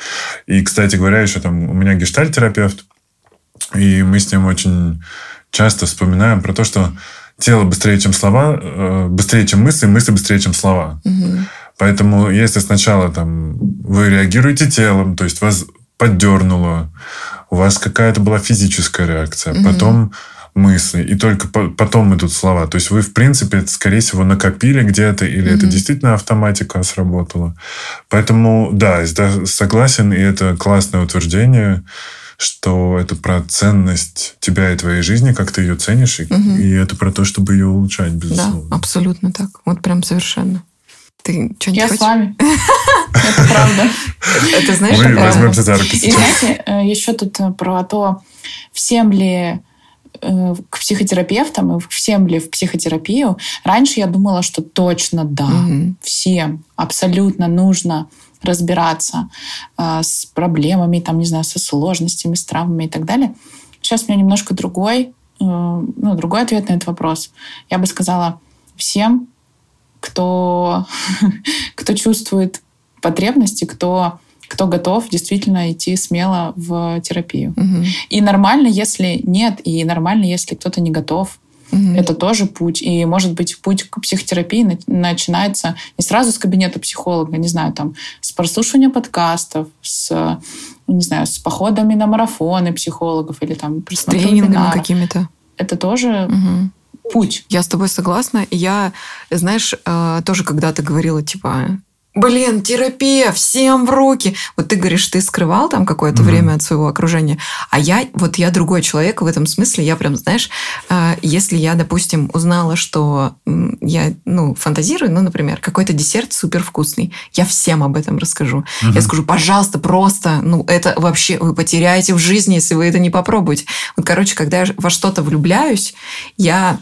S2: И, кстати говоря, еще там у меня гештальтерапевт, и мы с ним очень часто вспоминаем про то, что тело быстрее, чем слова, э, быстрее, чем мысли, мысли быстрее, чем слова. Угу. Поэтому если сначала там вы реагируете телом, то есть вас поддернуло, у вас какая-то была физическая реакция, угу. потом мысли, и только потом идут слова. То есть вы, в принципе, это, скорее всего, накопили где-то, или mm это действительно автоматика сработала. Поэтому, да, согласен, и это классное утверждение что это про ценность тебя и твоей жизни, как ты ее ценишь, и, угу. и это про то, чтобы ее улучшать, безусловно.
S1: Да, абсолютно так. Вот прям совершенно. Ты что-нибудь
S3: Я
S1: хочешь?
S3: с вами. Это правда.
S1: Это знаешь,
S2: Мы возьмемся за руки
S3: И знаете, э, еще тут э, про то, всем ли э, к психотерапевтам и всем ли в психотерапию. Раньше я думала, что точно да.
S1: Мгм.
S3: Всем абсолютно нужно разбираться э, с проблемами, там, не знаю, со сложностями, с травмами и так далее. Сейчас у меня немножко другой, э, ну, другой ответ на этот вопрос. Я бы сказала всем, кто, кто чувствует потребности, кто, кто готов действительно идти смело в терапию.
S1: Мгм.
S3: И нормально, если нет, и нормально, если кто-то не готов.
S1: Мгм.
S3: Это тоже путь. И, может быть, путь к психотерапии на- начинается не сразу с кабинета психолога, не знаю, там, с прослушивания подкастов, с, не знаю, с походами на марафоны психологов или там
S1: С тренингами какими-то.
S3: Это тоже
S1: Мгм.
S3: путь.
S1: Я с тобой согласна. Я, знаешь, э, тоже когда-то говорила, типа, блин, терапия, всем в руки. Вот ты говоришь, ты скрывал там какое-то
S2: Мгм.
S1: время от своего окружения, а я, вот я другой человек в этом смысле. Я прям, знаешь, э, если я, допустим, узнала, что я, ну, фантазирую, ну, например, какой-то десерт супер вкусный, я всем об этом расскажу. Я
S2: Мгм.
S1: скажу, пожалуйста, просто, ну, это вообще вы потеряете в жизни, если вы это не попробуете. Вот, короче, когда я во что-то влюбляюсь, я,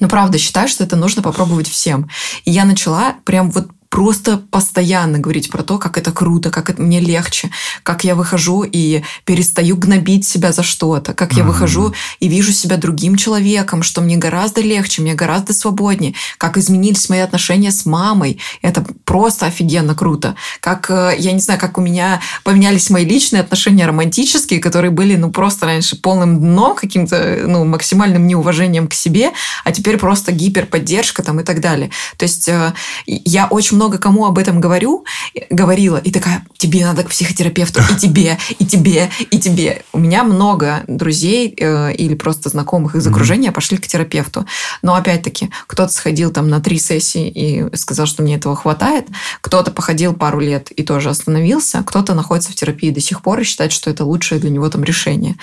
S1: ну, правда, считаю, что это нужно попробовать всем. И я начала прям вот просто постоянно говорить про то, как это круто, как это мне легче, как я выхожу и перестаю гнобить себя за что-то, как я выхожу и вижу себя другим человеком, что мне гораздо легче, мне гораздо свободнее, как изменились мои отношения с мамой. Это просто офигенно круто. Как, э, я не знаю, как у меня поменялись мои личные отношения романтические, которые были, ну, просто раньше полным дном, каким-то, ну, максимальным неуважением к себе, а теперь просто гиперподдержка там и так далее. То есть э, я очень много кому об этом говорю, э, говорила, и такая, тебе надо к психотерапевту, и тебе, и тебе, и тебе. У меня много друзей э, или просто знакомых из окружения пошли к терапевту. Но опять-таки, кто-то сходил там на три сессии и сказал, что мне этого хватает, кто-то походил пару лет и тоже остановился, кто-то находится в терапии до сих пор и считает, что это лучшее для него там решение.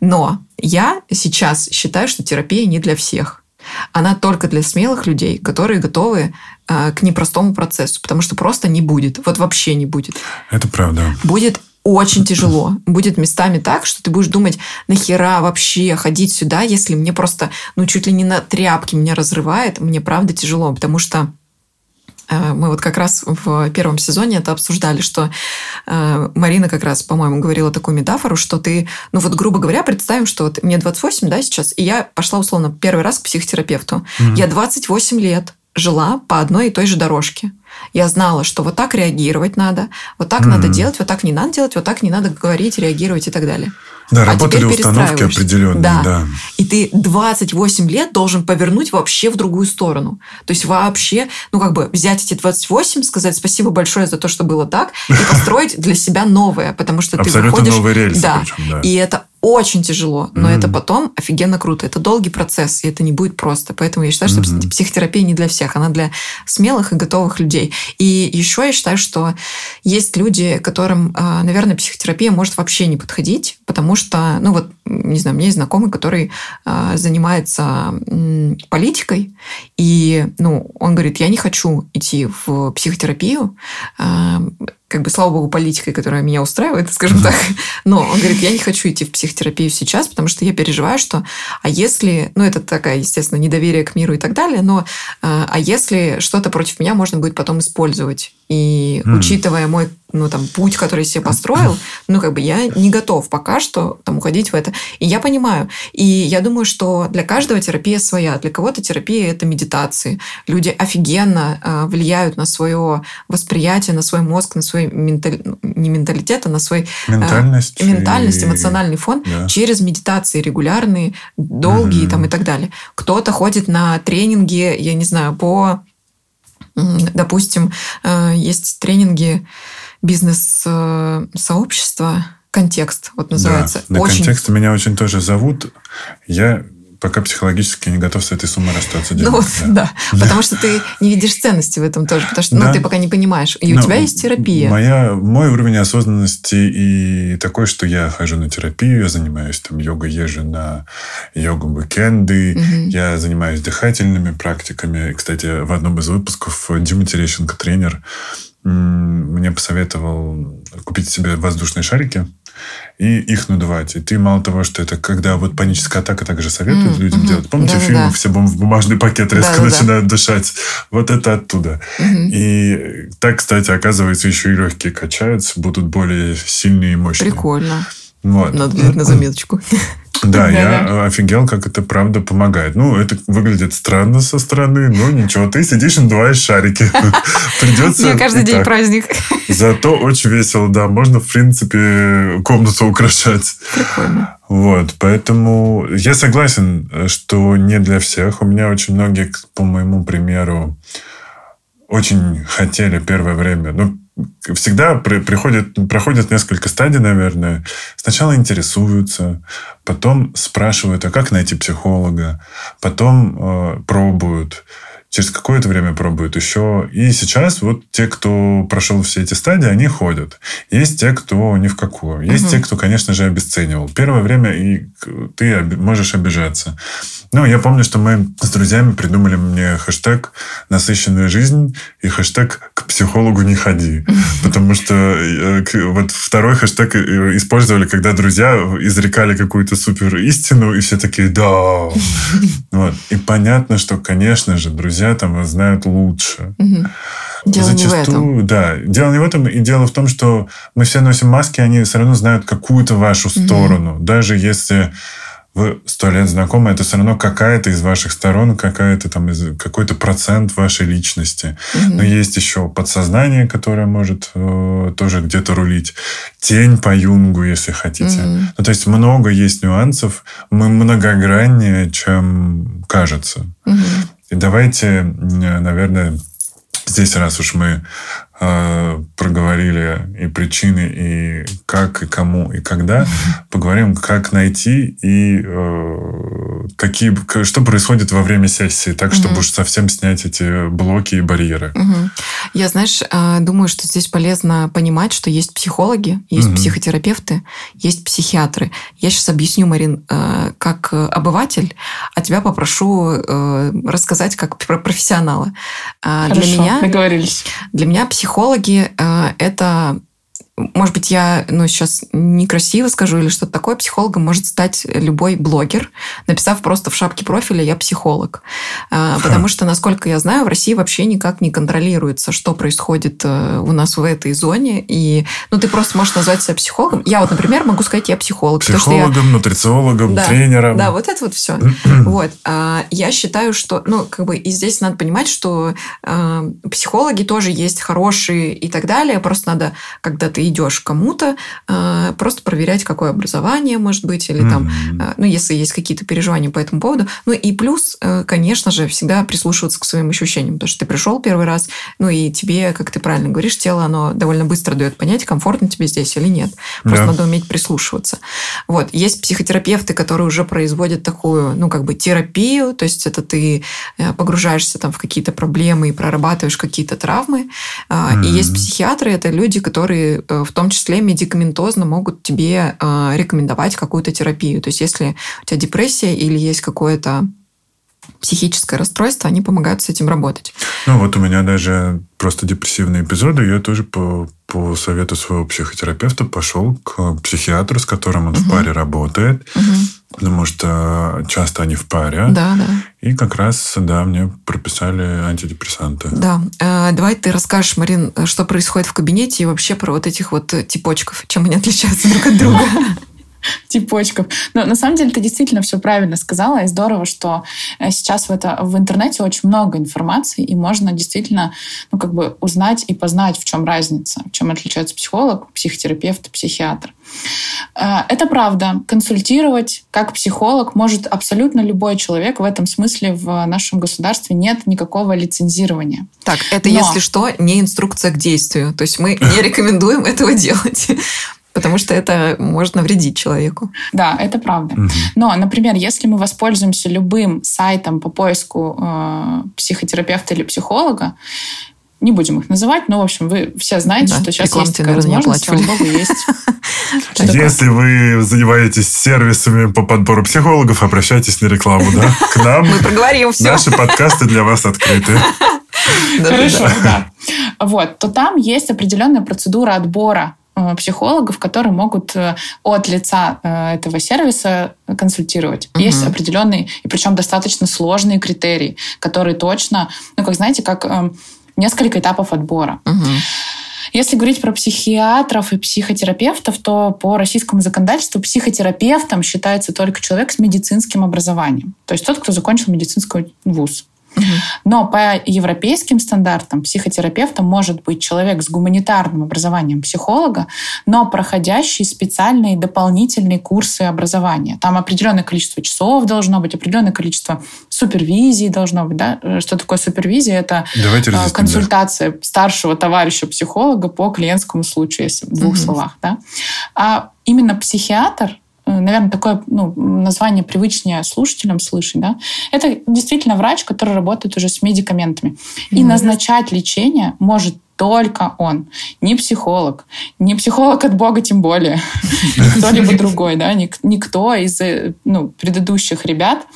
S1: Но я сейчас считаю, что терапия не для всех. Она только для смелых людей, которые готовы э, к непростому процессу, потому что просто не будет. Вот вообще не будет.
S2: Это правда.
S1: Будет очень тяжело. Будет местами так, что ты будешь думать, нахера вообще ходить сюда, если мне просто, ну, чуть ли не на тряпке меня разрывает. Мне правда тяжело, потому что мы вот как раз в первом сезоне это обсуждали, что э, Марина как раз, по-моему, говорила такую метафору, что ты, ну вот грубо говоря, представим, что вот мне 28, да, сейчас, и я пошла условно первый раз к психотерапевту.
S2: Мгм.
S1: Я 28 лет жила по одной и той же дорожке. Я знала, что вот так реагировать надо, вот так
S2: Мгм.
S1: надо делать, вот так не надо делать, вот так не надо говорить, реагировать и так далее.
S2: Да,
S1: А
S2: работали установки определенные,
S1: Да.
S2: да.
S1: И ты 28 лет должен повернуть вообще в другую сторону. То есть вообще, ну как бы взять эти 28, сказать спасибо большое за то, что было так, и построить для себя новое, потому что ты
S2: Абсолютно
S1: выходишь...
S2: новые рельсы.
S1: Да. И это очень тяжело, но
S2: Мгм.
S1: это потом офигенно круто. Это долгий процесс, и это не будет просто. Поэтому я считаю, что
S2: Мгм.
S1: психотерапия не для всех, она для смелых и готовых людей. И еще я считаю, что есть люди, которым, а, наверное, психотерапия может вообще не подходить, потому что, ну вот, не знаю, у меня есть знакомый, который а, занимается политикой, и, ну, он говорит, я не хочу идти в психотерапию, а, как бы, слава богу, политикой, которая меня устраивает, скажем так. Но он говорит, я не хочу идти в психотерапию сейчас, потому что я переживаю, что, а если, ну, это такая, естественно, недоверие к миру и так далее, но, а а если что-то против меня можно будет потом использовать? И учитывая мой, ну, там, путь, который себе построил, ну, как бы я не готов пока что там уходить в это. И я понимаю. И я думаю, что для каждого терапия своя. Для кого-то терапия – это медитации. Люди офигенно а, влияют на свое восприятие, на свой мозг, на свой менталь... ну, не менталитет, а на свой
S2: Ментальность.
S1: ментальность,
S2: и-
S1: эмоциональный фон
S2: Да.
S1: через медитации регулярные, долгие
S2: Мгм.
S1: там и так далее. Кто-то ходит на тренинги, я не знаю, по, допустим, э, есть тренинги бизнес-сообщества, контекст вот называется.
S2: Да,
S1: Очень
S2: контексте меня очень тоже зовут. Я пока психологически не готов с этой суммой расстаться.
S1: Ну вот, да. да. Потому что ты не видишь ценности в этом тоже, потому что ну, ты пока не понимаешь. И у тебя есть терапия.
S2: Моя, мой уровень осознанности и такой, что я хожу на терапию, я занимаюсь там йогой, езжу на йогу-бэкенды, угу. я занимаюсь дыхательными практиками. Кстати, в одном из выпусков Дима Терещенко, тренер, мне посоветовал купить себе воздушные шарики и их надувать. И ты мало того, что это когда вот паническая атака также советуют mm-hmm. людям делать. Помните да, фильмы, да. все в бумажный пакет резко да, начинают да. дышать? Вот это оттуда. Mm-hmm. И так, кстати, оказывается, еще и легкие качаются, будут более сильные и мощные.
S1: Прикольно. Вот. Надо взять на заметочку.
S2: Да, я офигел, как это правда помогает. Ну, это выглядит странно со стороны, но ничего, ты сидишь и надуваешь шарики. Придется...
S1: Мне каждый день праздник.
S2: Зато очень весело, да. Можно, в принципе, комнату украшать.
S1: Прикольно.
S2: Вот, поэтому я согласен, что не для всех. У меня очень многие, по моему примеру, очень хотели первое время, ну, всегда при, приходит, проходит несколько стадий, наверное. Сначала интересуются, потом спрашивают, а как найти психолога, потом э, пробуют, через какое-то время пробуют еще. И сейчас вот те, кто прошел все эти стадии, они ходят. Есть те, кто ни в какую. Есть угу. те, кто, конечно же, обесценивал. Первое время и ты можешь обижаться. Ну, я помню, что мы с друзьями придумали мне хэштег «насыщенная жизнь» и хэштег «к психологу не ходи». Потому что э, вот второй хэштег э, использовали, когда друзья изрекали какую-то супер истину, и все такие «да». Вот. И понятно, что, конечно же, друзья там знают лучше.
S1: Дело Зачастую, не в этом.
S2: Да, дело не в этом. И дело в том, что мы все носим маски, они все равно знают какую-то вашу сторону. Даже если вы сто лет знакомы, это все равно какая-то из ваших сторон, какая-то там из, какой-то процент вашей личности. Угу. Но есть еще подсознание, которое может э, тоже где-то рулить. Тень по Юнгу, если хотите. Угу. Ну, то есть много есть нюансов. Мы многограннее, чем кажется. Угу. И давайте, наверное, здесь, раз уж мы Э, проговорили и причины, и как, и кому, и когда. Поговорим, как найти и э, какие, что происходит во время сессии, так, чтобы уж совсем снять эти блоки и барьеры.
S1: Я, знаешь, э, думаю, что здесь полезно понимать, что есть психологи, есть психотерапевты, есть психиатры. Я сейчас объясню, Марин, э, как обыватель, а тебя попрошу рассказать как профессионала.
S3: Хорошо, для меня, договорились.
S1: Для меня психолог психологи э, это может быть, я ну, сейчас некрасиво скажу или что-то такое, психологом может стать любой блогер, написав просто в шапке профиля «я психолог». А, потому что, насколько я знаю, в России вообще никак не контролируется, что происходит э, у нас в этой зоне. И ну, ты просто можешь назвать себя психологом. Я вот, например, могу сказать «я психолог».
S2: Психологом, я... нутрициологом,
S1: да,
S2: тренером.
S1: Да, вот это вот все. вот. А, я считаю, что... Ну, как бы и здесь надо понимать, что э, психологи тоже есть хорошие и так далее. Просто надо, когда ты идешь кому-то, э, просто проверять, какое образование может быть, или там, mm-hmm. ну, если есть какие-то переживания по этому поводу. Ну, и плюс, э, конечно же, всегда прислушиваться к своим ощущениям, потому что ты пришел первый раз, ну, и тебе, как ты правильно говоришь, тело, оно довольно быстро дает понять, комфортно тебе здесь или нет. Просто yeah. надо уметь прислушиваться. Вот. Есть психотерапевты, которые уже производят такую, ну, как бы терапию, то есть это ты погружаешься там в какие-то проблемы и прорабатываешь какие-то травмы. Mm-hmm. И есть психиатры, это люди, которые в том числе медикаментозно могут тебе э, рекомендовать какую-то терапию. То есть если у тебя депрессия или есть какое-то психическое расстройство, они помогают с этим работать.
S2: Ну вот у меня даже просто депрессивные эпизоды, я тоже по, по совету своего психотерапевта пошел к психиатру, с которым он угу. в паре работает, угу. потому что часто они в паре.
S1: Да, да.
S2: И как раз, да, мне прописали антидепрессанты.
S1: Да. Э, давай ты расскажешь, Марин, что происходит в кабинете и вообще про вот этих вот типочков, чем они отличаются друг от друга.
S3: типочков. Но на самом деле ты действительно все правильно сказала, и здорово, что э, сейчас в, это, в интернете очень много информации, и можно действительно ну, как бы узнать и познать, в чем разница, в чем отличается психолог, психотерапевт, психиатр. Э, это правда. Консультировать как психолог может абсолютно любой человек. В этом смысле в нашем государстве нет никакого лицензирования.
S1: Так, это, Но... если что, не инструкция к действию. То есть мы не рекомендуем этого делать. Потому что это может навредить человеку.
S3: Да, это правда. Но, например, если мы воспользуемся любым сайтом по поиску э, психотерапевта или психолога, не будем их называть, но, в общем, вы все знаете, да, что сейчас есть такая возможность, слава богу, есть.
S2: Если вы занимаетесь сервисами по подбору психологов, обращайтесь на рекламу, да, к нам.
S1: Мы проговорим все.
S2: Наши подкасты для вас открыты.
S3: Хорошо, да. Вот, то там есть определенная процедура отбора психологов, которые могут э, от лица э, этого сервиса консультировать. Угу. Есть определенные, и причем достаточно сложные критерии, которые точно, ну, как знаете, как несколько этапов отбора. Угу. Если говорить про психиатров и психотерапевтов, то по российскому законодательству психотерапевтом считается только человек с медицинским образованием. То есть тот, кто закончил медицинский вуз. Но по европейским стандартам психотерапевтом может быть человек с гуманитарным образованием психолога, но проходящий специальные дополнительные курсы образования. Там определенное количество часов должно быть, определенное количество супервизий должно быть. Да? Что такое супервизия? Это
S2: Давайте
S3: а, консультация старшего товарища психолога по клиентскому случаю, если в двух угу. словах. Да? А именно психиатр наверное, такое ну, название привычнее слушателям слышать, да, это действительно врач, который работает уже с медикаментами. И назначать лечение может только он. Не психолог. Не психолог от Бога, тем более. Кто-либо другой. Да? Никто из э, ну, предыдущих ребят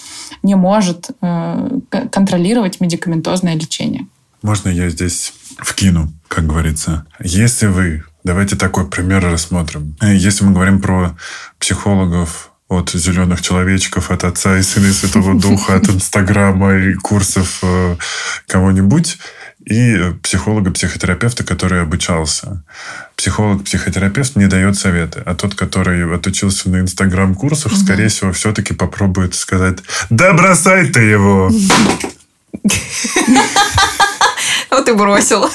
S3: не может э, контролировать медикаментозное лечение.
S2: Можно я здесь вкину, как говорится. Если вы Давайте такой пример рассмотрим. Если мы говорим про психологов от зеленых человечков, от Отца и Сына и Святого Духа, от Инстаграма и курсов э, кого-нибудь, и психолога-психотерапевта, который обучался. Психолог-психотерапевт не дает советы, а тот, который отучился на инстаграм-курсах, угу. скорее всего, все-таки попробует сказать «Да бросай ты его!»
S1: Вот и бросил.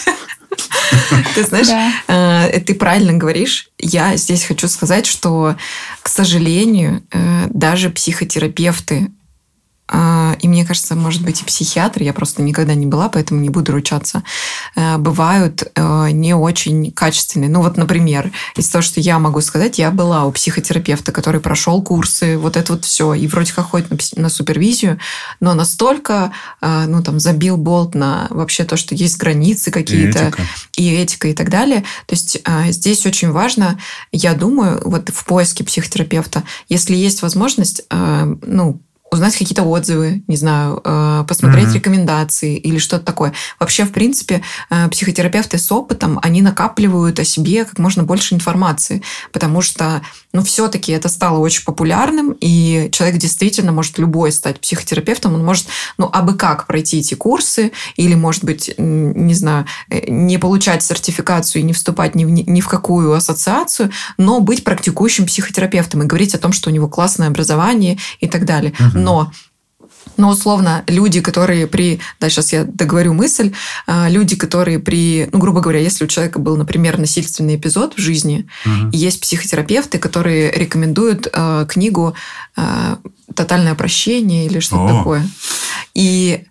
S1: Ты знаешь, э, ты правильно говоришь. Я здесь хочу сказать, что, к сожалению, э, даже психотерапевты и мне кажется, может быть, и психиатры, я просто никогда не была, поэтому не буду ручаться, э, бывают э, не очень качественные. Ну вот, например, из того, что я могу сказать, я была у психотерапевта, который прошел курсы, вот это вот все, и вроде как ходит на, на супервизию, но настолько, э, ну там, забил болт на вообще то, что есть границы какие-то, и этика. и этика, и так далее. То есть здесь очень важно, я думаю, вот в поиске психотерапевта, если есть возможность, ну, узнать какие-то отзывы, не знаю, э, посмотреть mm-hmm. рекомендации или что-то такое. Вообще, в принципе, э, психотерапевты с опытом, они накапливают о себе как можно больше информации, потому что, ну, все-таки это стало очень популярным, и человек действительно может любой стать психотерапевтом, он может, ну, абы как пройти эти курсы, или, может быть, не знаю, э, не получать сертификацию и не вступать ни в, ни в какую ассоциацию, но быть практикующим психотерапевтом и говорить о том, что у него классное образование и так далее. Mm-hmm но но условно люди, которые при, да, сейчас я договорю мысль, а, люди, которые при, ну, грубо говоря, если у человека был, например, насильственный эпизод в жизни, угу. есть психотерапевты, которые рекомендуют э, книгу э, «Тотальное прощение» или что-то такое. И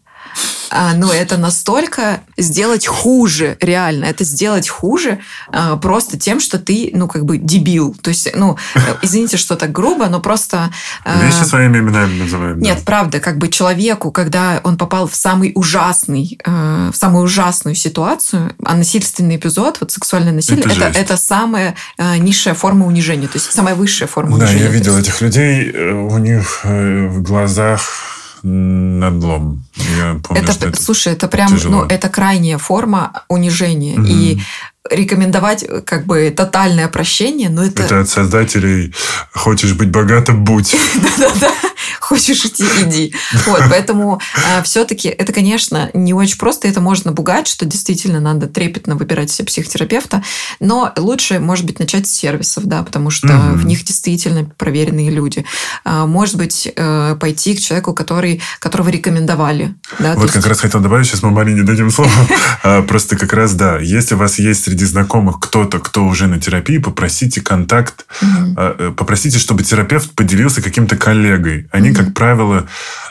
S1: а, ну, это настолько сделать хуже, реально, это сделать хуже а, просто тем, что ты, ну, как бы дебил. То есть, ну, извините, что так грубо, но просто...
S2: А, Вещи своими именами называем.
S1: Нет, да. правда, как бы человеку, когда он попал в самый ужасный, а, в самую ужасную ситуацию, а насильственный эпизод, вот сексуальное насилие, это, это, это самая а, низшая форма унижения, то есть самая высшая форма
S2: да,
S1: унижения.
S2: Да, я видел этих людей, э, у них э, в глазах надлом. Я помню,
S1: это,
S2: что это
S1: слушай, это прям,
S2: тяжело.
S1: ну, это крайняя форма унижения. Mm-hmm. И рекомендовать как бы тотальное прощение, но это...
S2: Это от создателей «Хочешь быть богатым – будь».
S1: Да-да-да. Хочешь идти – иди. Вот, поэтому а, все-таки это, конечно, не очень просто. Это можно пугать, что действительно надо трепетно выбирать себе психотерапевта. Но лучше, может быть, начать с сервисов, да, потому что угу. в них действительно проверенные люди. А, может быть, э, пойти к человеку, который, которого рекомендовали. Да,
S2: вот как есть... раз хотел добавить, сейчас мы Марине дадим слово. А, просто как раз, да, если у вас есть среди знакомых кто-то, кто уже на терапии, попросите контакт, угу. попросите, чтобы терапевт поделился каким-то коллегой. Они, как правило,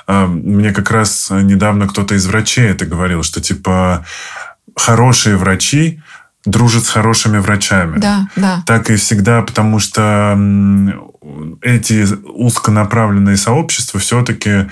S2: а, мне как раз недавно кто-то из врачей это говорил, что типа хорошие врачи дружит с хорошими врачами.
S1: Да, да.
S2: Так и всегда, потому что эти узконаправленные сообщества все-таки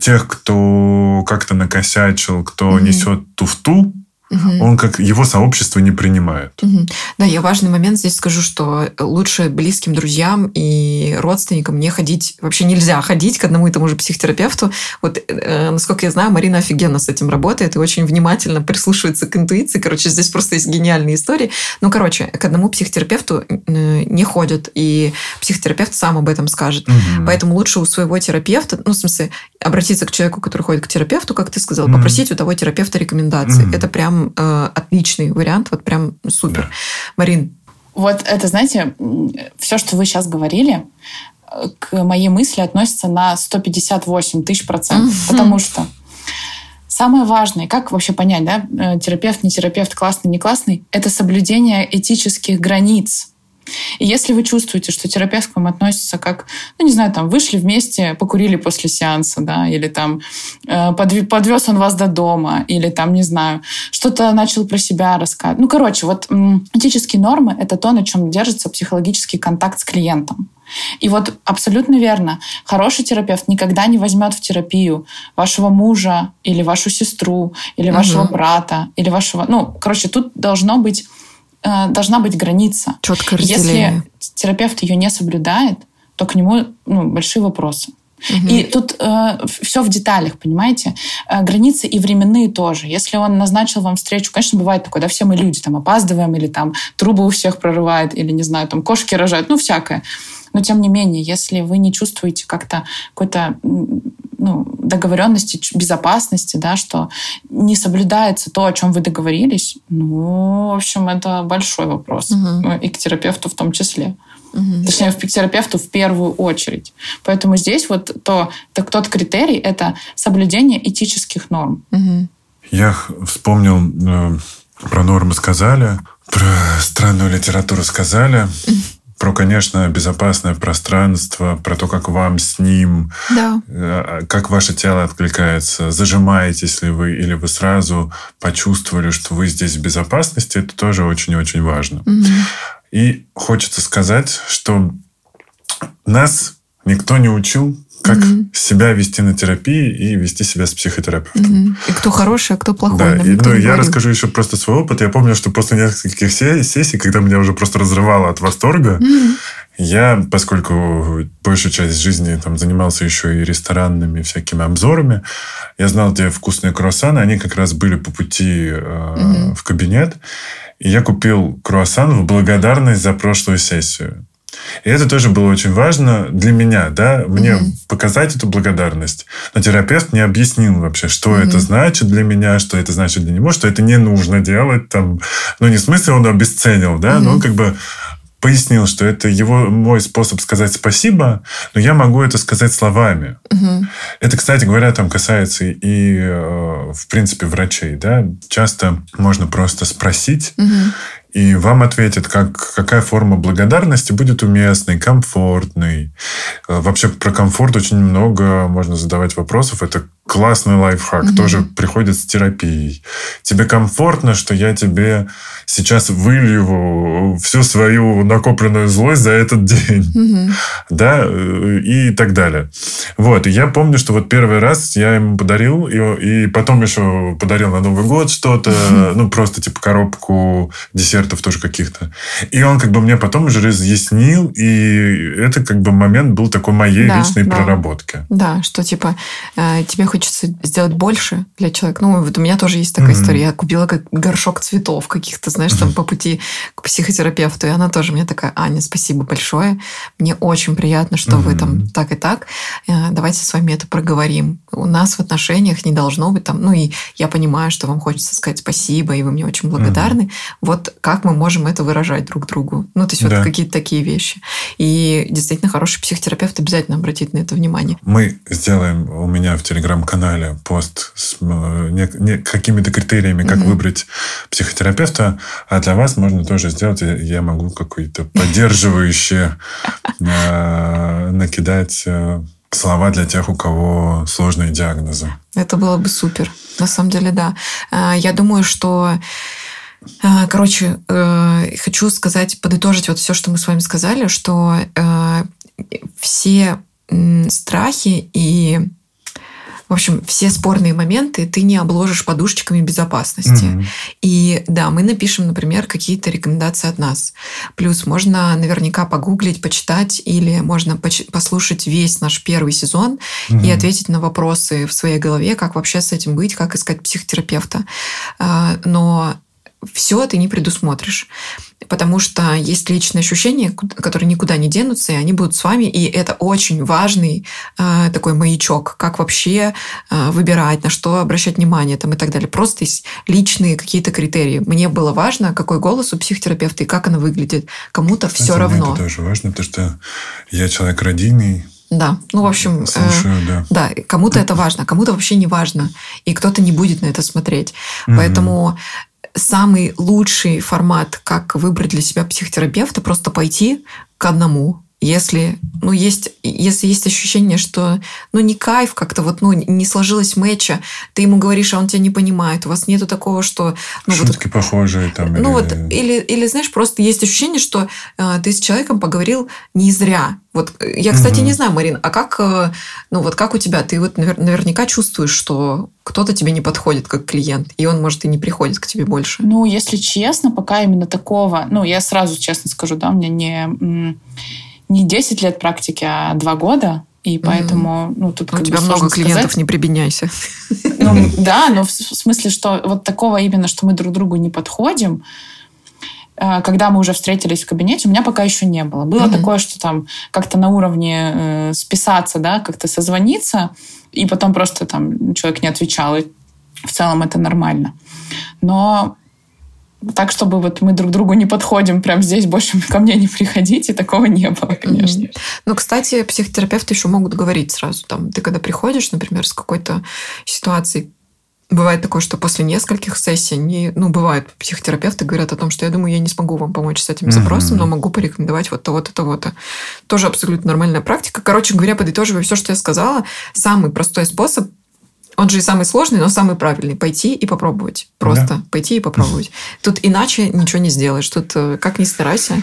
S2: тех, кто как-то накосячил, кто mm-hmm. несет туфту, Угу. Он как его сообщество не принимает.
S1: Угу. Да, я важный момент здесь скажу, что лучше близким друзьям и родственникам не ходить, вообще нельзя ходить к одному и тому же психотерапевту. Вот, э, насколько я знаю, Марина офигенно с этим работает и очень внимательно прислушивается к интуиции. Короче, здесь просто есть гениальные истории. Ну, короче, к одному психотерапевту э, не ходят, и психотерапевт сам об этом скажет. Угу. Поэтому лучше у своего терапевта, ну, в смысле, обратиться к человеку, который ходит к терапевту, как ты сказал, угу. попросить у того терапевта рекомендации. Угу. Это прям э, отличный вариант, вот прям супер. Да. Марин.
S3: Вот это, знаете, все, что вы сейчас говорили, к моей мысли относится на 158 тысяч процентов, mm-hmm. потому что Самое важное, как вообще понять, да, э, терапевт, не терапевт, классный, не классный, это соблюдение этических границ. И если вы чувствуете, что терапевт к вам относится как, ну, не знаю, там, вышли вместе, покурили после сеанса, да, или там э, подвез он вас до дома, или там, не знаю, что-то начал про себя рассказывать. Ну, короче, вот этические нормы — это то, на чем держится психологический контакт с клиентом. И вот абсолютно верно. Хороший терапевт никогда не возьмет в терапию вашего мужа или вашу сестру, или угу. вашего брата, или вашего... Ну, короче, тут должно быть должна быть граница.
S1: Четкое разделение.
S3: Если терапевт ее не соблюдает, то к нему ну, большие вопросы. Угу. И тут э, все в деталях, понимаете? Э, границы и временные тоже. Если он назначил вам встречу, конечно, бывает такое, да, все мы люди, там, опаздываем, или там трубы у всех прорывает, или, не знаю, там, кошки рожают, ну, всякое. Но, тем не менее, если вы не чувствуете как-то какой-то ну, договоренности, безопасности, да, что не соблюдается то, о чем вы договорились, ну, в общем, это большой вопрос. Угу. И к терапевту в том числе. Угу. Точнее, к терапевту в первую очередь. Поэтому здесь вот то, так, тот критерий — это соблюдение этических норм.
S2: Угу. Я вспомнил, э, про нормы сказали, про странную литературу сказали про, конечно, безопасное пространство, про то, как вам с ним,
S1: да.
S2: Э, как ваше тело откликается, зажимаетесь ли вы, или вы сразу почувствовали, что вы здесь в безопасности, это тоже очень-очень важно. Угу. И хочется сказать, что нас никто не учил как угу. себя вести на терапии и вести себя с психотерапевтом.
S1: Угу. И кто хороший, а кто плохой.
S2: Да, и, ну, я расскажу еще просто свой опыт. Я помню, что после нескольких сессий, когда меня уже просто разрывало от восторга, угу. я, поскольку большую часть жизни там занимался еще и ресторанными всякими обзорами, я знал, где вкусные круассаны, они как раз были по пути э, угу. в кабинет. И я купил круассан в благодарность за прошлую сессию. И это тоже было очень важно для меня, да, мне угу. показать эту благодарность. Но терапевт не объяснил вообще, что угу. это значит для меня, что это значит для него, что это не нужно делать там. Ну, не в смысле он обесценил, да, угу. но как бы пояснил, что это его мой способ сказать спасибо, но я могу это сказать словами. Угу. Это, кстати говоря, там касается и, э, в принципе, врачей. Да? Часто можно просто спросить, угу и вам ответят, как, какая форма благодарности будет уместной, комфортной. Э, вообще про комфорт очень много можно задавать вопросов. Это классный лайфхак, угу. тоже приходит с терапией. Тебе комфортно, что я тебе сейчас вылью всю свою накопленную злость за этот день. Угу. Да, и так далее. Вот, и я помню, что вот первый раз я ему подарил, и, и потом еще подарил на Новый год что-то, угу. ну, просто типа коробку десертов тоже каких-то. И он как бы мне потом уже разъяснил, и это как бы момент был такой моей да, личной да. проработки.
S1: Да, что типа э, тебе хочется сделать больше для человека. Ну, вот у меня тоже есть такая mm-hmm. история. Я купила как горшок цветов каких-то, знаешь, mm-hmm. там по пути к психотерапевту. И она тоже мне такая, Аня, спасибо большое. Мне очень приятно, что mm-hmm. вы там так и так. Э, давайте с вами это проговорим. У нас в отношениях не должно быть там... Ну, и я понимаю, что вам хочется сказать спасибо, и вы мне очень благодарны. Mm-hmm. Вот как мы можем это выражать друг другу? Ну, то есть да. вот какие-то такие вещи. И действительно хороший психотерапевт обязательно обратит на это внимание.
S2: Мы сделаем у меня в Телеграм телеграм-канале пост с э, не, не, какими-то критериями, как mm-hmm. выбрать психотерапевта, а для вас можно тоже сделать, я могу какой-то поддерживающий э, накидать э, слова для тех, у кого сложные диагнозы.
S1: Это было бы супер. На самом деле, да. Я думаю, что короче, хочу сказать, подытожить вот все, что мы с вами сказали, что все страхи и в общем, все спорные моменты ты не обложишь подушечками безопасности. Mm-hmm. И да, мы напишем, например, какие-то рекомендации от нас. Плюс можно наверняка погуглить, почитать, или можно послушать весь наш первый сезон mm-hmm. и ответить на вопросы в своей голове, как вообще с этим быть, как искать психотерапевта. А, но все ты не предусмотришь. Потому что есть личные ощущения, которые никуда не денутся, и они будут с вами. И это очень важный э, такой маячок, как вообще э, выбирать, на что обращать внимание там, и так далее. Просто есть личные какие-то критерии. Мне было важно, какой голос у психотерапевта и как она выглядит. Кому-то все равно.
S2: Это тоже важно, потому что я человек родийный,
S1: да, ну, в общем,
S2: э, Слушаю, э, да.
S1: да, кому-то это важно, кому-то вообще не важно, и кто-то не будет на это смотреть. Угу. Поэтому самый лучший формат, как выбрать для себя психотерапевта, просто пойти к одному. Если, ну, есть, если есть ощущение, что ну, не кайф как-то, вот, ну, не сложилось мэча, ты ему говоришь, а он тебя не понимает. У вас нету такого, что...
S2: Ну, Шутки
S1: вот,
S2: похожие там.
S1: Ну, или... вот, или, или, знаешь, просто есть ощущение, что э, ты с человеком поговорил не зря. Вот э, я, кстати, угу. не знаю, Марин, а как, э, ну вот как у тебя? Ты вот наверняка чувствуешь, что кто-то тебе не подходит как клиент, и он, может, и не приходит к тебе больше.
S3: Ну, если честно, пока именно такого, ну, я сразу честно скажу, да, у меня не, не 10 лет практики, а 2 года, и поэтому, mm. ну, тут
S1: У тебя много клиентов, сказать. не прибедняйся.
S3: Ну, да, но в смысле, что вот такого именно, что мы друг другу не подходим, Э, когда мы уже встретились в кабинете, у меня пока еще не было. Было mm-hmm. такое, что там как-то на уровне э, списаться, да, как-то созвониться, и потом просто там человек не отвечал, и в целом это нормально. Но так, чтобы вот мы друг другу не подходим, прям здесь больше ко мне не приходите, такого не было, конечно. Mm-hmm.
S1: Ну, кстати, психотерапевты еще могут говорить сразу. Там, ты когда приходишь, например, с какой-то ситуацией, Бывает такое, что после нескольких сессий, они, ну, бывает, психотерапевты говорят о том, что я думаю, я не смогу вам помочь с этим запросом, mm-hmm. но могу порекомендовать вот того-то, того-то. Тоже абсолютно нормальная практика. Короче говоря, подытоживая все, что я сказала, самый простой способ он же и самый сложный, но самый правильный. Пойти и попробовать. Просто да. пойти и попробовать. Тут иначе ничего не сделаешь. Тут э, как ни старайся,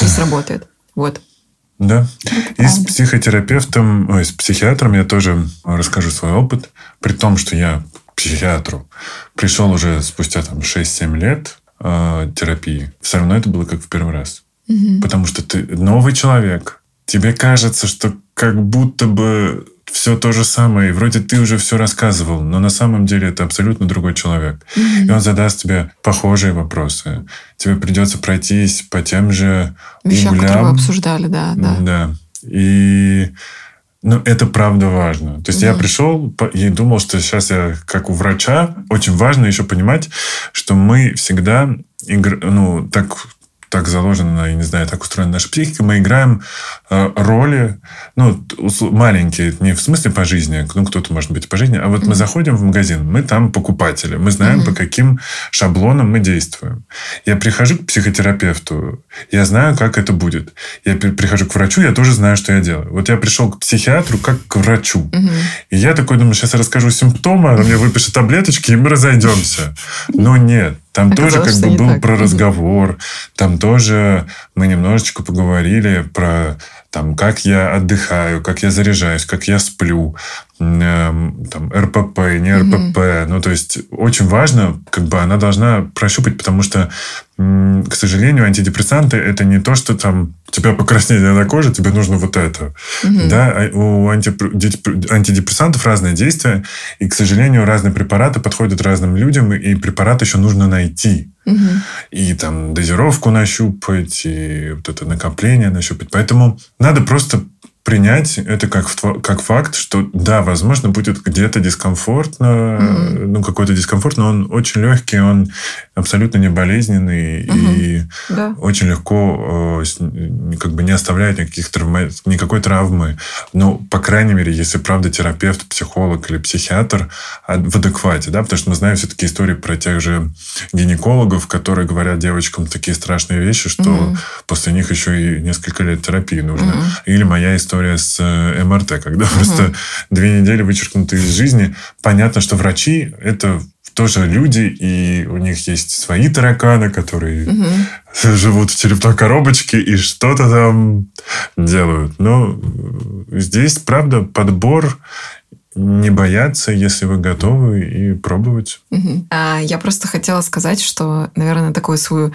S1: не сработает. Вот.
S2: Да. И с психотерапевтом, ой, с психиатром я тоже расскажу свой опыт. При том, что я психиатру пришел уже спустя там 6-7 лет э, терапии, все равно это было как в первый раз. Угу. Потому что ты новый человек. Тебе кажется, что как будто бы все то же самое, и вроде ты уже все рассказывал, но на самом деле это абсолютно другой человек. Mm-hmm. И он задаст тебе похожие вопросы. Тебе придется пройтись по тем же
S1: Вещам,
S2: углям.
S1: которые вы обсуждали, да, да.
S2: Да. И ну, это правда важно. То есть да. я пришел и думал, что сейчас я, как у врача, очень важно еще понимать, что мы всегда игр... ну, так так заложено, я не знаю, так устроена наша психика, мы играем э, роли, ну, маленькие, не в смысле по жизни, ну, кто-то может быть по жизни, а вот mm-hmm. мы заходим в магазин, мы там покупатели, мы знаем, mm-hmm. по каким шаблонам мы действуем. Я прихожу к психотерапевту, я знаю, как это будет. Я прихожу к врачу, я тоже знаю, что я делаю. Вот я пришел к психиатру как к врачу. Mm-hmm. И я такой думаю, сейчас я расскажу симптомы, она мне выпишет таблеточки, и мы разойдемся. Но нет, там тоже как бы был так. про разговор, там тоже мы немножечко поговорили про там, как я отдыхаю, как я заряжаюсь, как я сплю, там, РПП, не РПП. Mm-hmm. Ну, то есть, очень важно, как бы она должна прощупать, потому что, к сожалению, антидепрессанты это не то, что там у тебя покраснение на коже, тебе нужно вот это. Mm-hmm. Да, а у антидепрессантов разные действия, и, к сожалению, разные препараты подходят разным людям, и препарат еще нужно найти. Mm-hmm. И там дозировку нащупать, и вот это накопление нащупать. Поэтому надо просто принять это как, как факт, что да, возможно, будет где-то дискомфортно, mm-hmm. ну, какой-то дискомфорт, но он очень легкий, он абсолютно не болезненный mm-hmm. и да. очень легко э, как бы не оставляет никаких травма, никакой травмы. Ну, по крайней мере, если правда терапевт, психолог или психиатр в адеквате, да, потому что мы знаем все-таки истории про тех же гинекологов, которые говорят девочкам такие страшные вещи, что mm-hmm. после них еще и несколько лет терапии нужно. Mm-hmm. Или моя история история с э, МРТ, когда угу. просто две недели вычеркнуты из жизни. Понятно, что врачи это тоже люди, и у них есть свои тараканы, которые угу. живут в черепной коробочке и что-то там делают. Но здесь, правда, подбор не бояться, если вы готовы, и пробовать.
S1: Угу. А, я просто хотела сказать, что, наверное, такую свою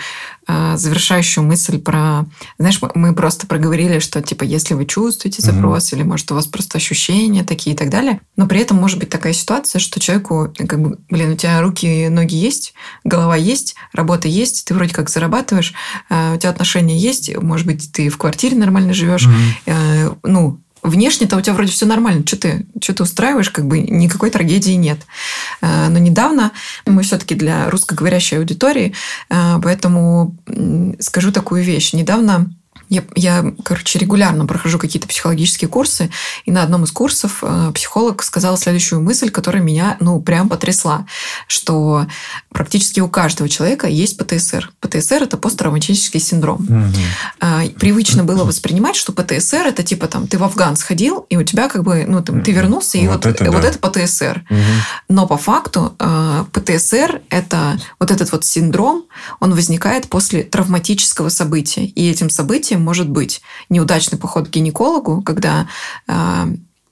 S1: а, завершающую мысль про... Знаешь, мы просто проговорили, что, типа, если вы чувствуете запрос, угу. или, может, у вас просто ощущения такие и так далее, но при этом может быть такая ситуация, что человеку, как бы, блин, у тебя руки, ноги есть, голова есть, работа есть, ты вроде как зарабатываешь, а, у тебя отношения есть, может быть, ты в квартире нормально живешь, угу. ну, Внешне-то у тебя вроде все нормально. Что ты, что ты устраиваешь? Как бы никакой трагедии нет. Э, но недавно мы все-таки для русскоговорящей аудитории, э, поэтому скажу такую вещь. Недавно я, я, короче, регулярно прохожу какие-то психологические курсы, и на одном из курсов э, психолог сказал следующую мысль, которая меня, ну, прям потрясла, что практически у каждого человека есть ПТСР. ПТСР – это посттравматический синдром. Угу. Привычно было воспринимать, что ПТСР – это типа там ты в Афган сходил, и у тебя как бы, ну, там, ты вернулся, и вот, вот, это, вот да. это ПТСР. Угу. Но по факту э, ПТСР – это вот этот вот синдром, он возникает после травматического события. И этим событием может быть неудачный поход к гинекологу, когда а,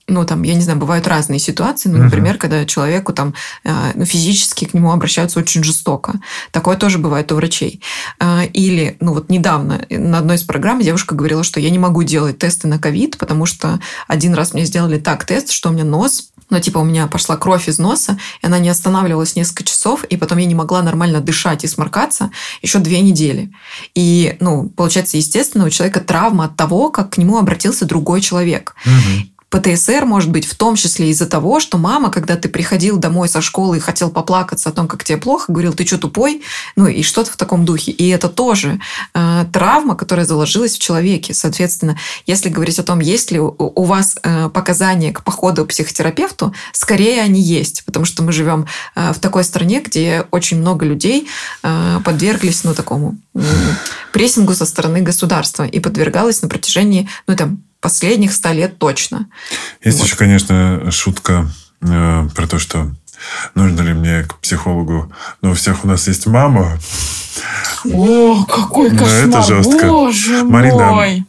S1: ну, там, я не знаю, бывают разные ситуации. Ну, например, uh-huh. когда человеку там а, ну, физически к нему обращаются очень жестоко. Такое тоже бывает у врачей. А, или, ну, вот недавно на одной из программ девушка говорила, что я не могу делать тесты на ковид, потому что один раз мне сделали так тест, что у меня нос ну, типа, у меня пошла кровь из носа, и она не останавливалась несколько часов, и потом я не могла нормально дышать и сморкаться еще две недели. И, ну, получается, естественно, у человека травма от того, как к нему обратился другой человек. Угу. ПТСР может быть в том числе из-за того, что мама, когда ты приходил домой со школы и хотел поплакаться о том, как тебе плохо, говорил, ты что, тупой? Ну и что-то в таком духе. И это тоже э, травма, которая заложилась в человеке. Соответственно, если говорить о том, есть ли у, вас э, показания к походу к психотерапевту, скорее они есть, потому что мы живем э, в такой стране, где очень много людей э, подверглись ну, такому э, прессингу со стороны государства и подвергалось на протяжении ну, там, последних ста лет точно.
S2: Есть вот. еще, конечно, шутка э, про то, что нужно ли мне к психологу, но у всех у нас есть мама.
S3: О, какой кошмар! Но это жестко. Боже Марина, мой!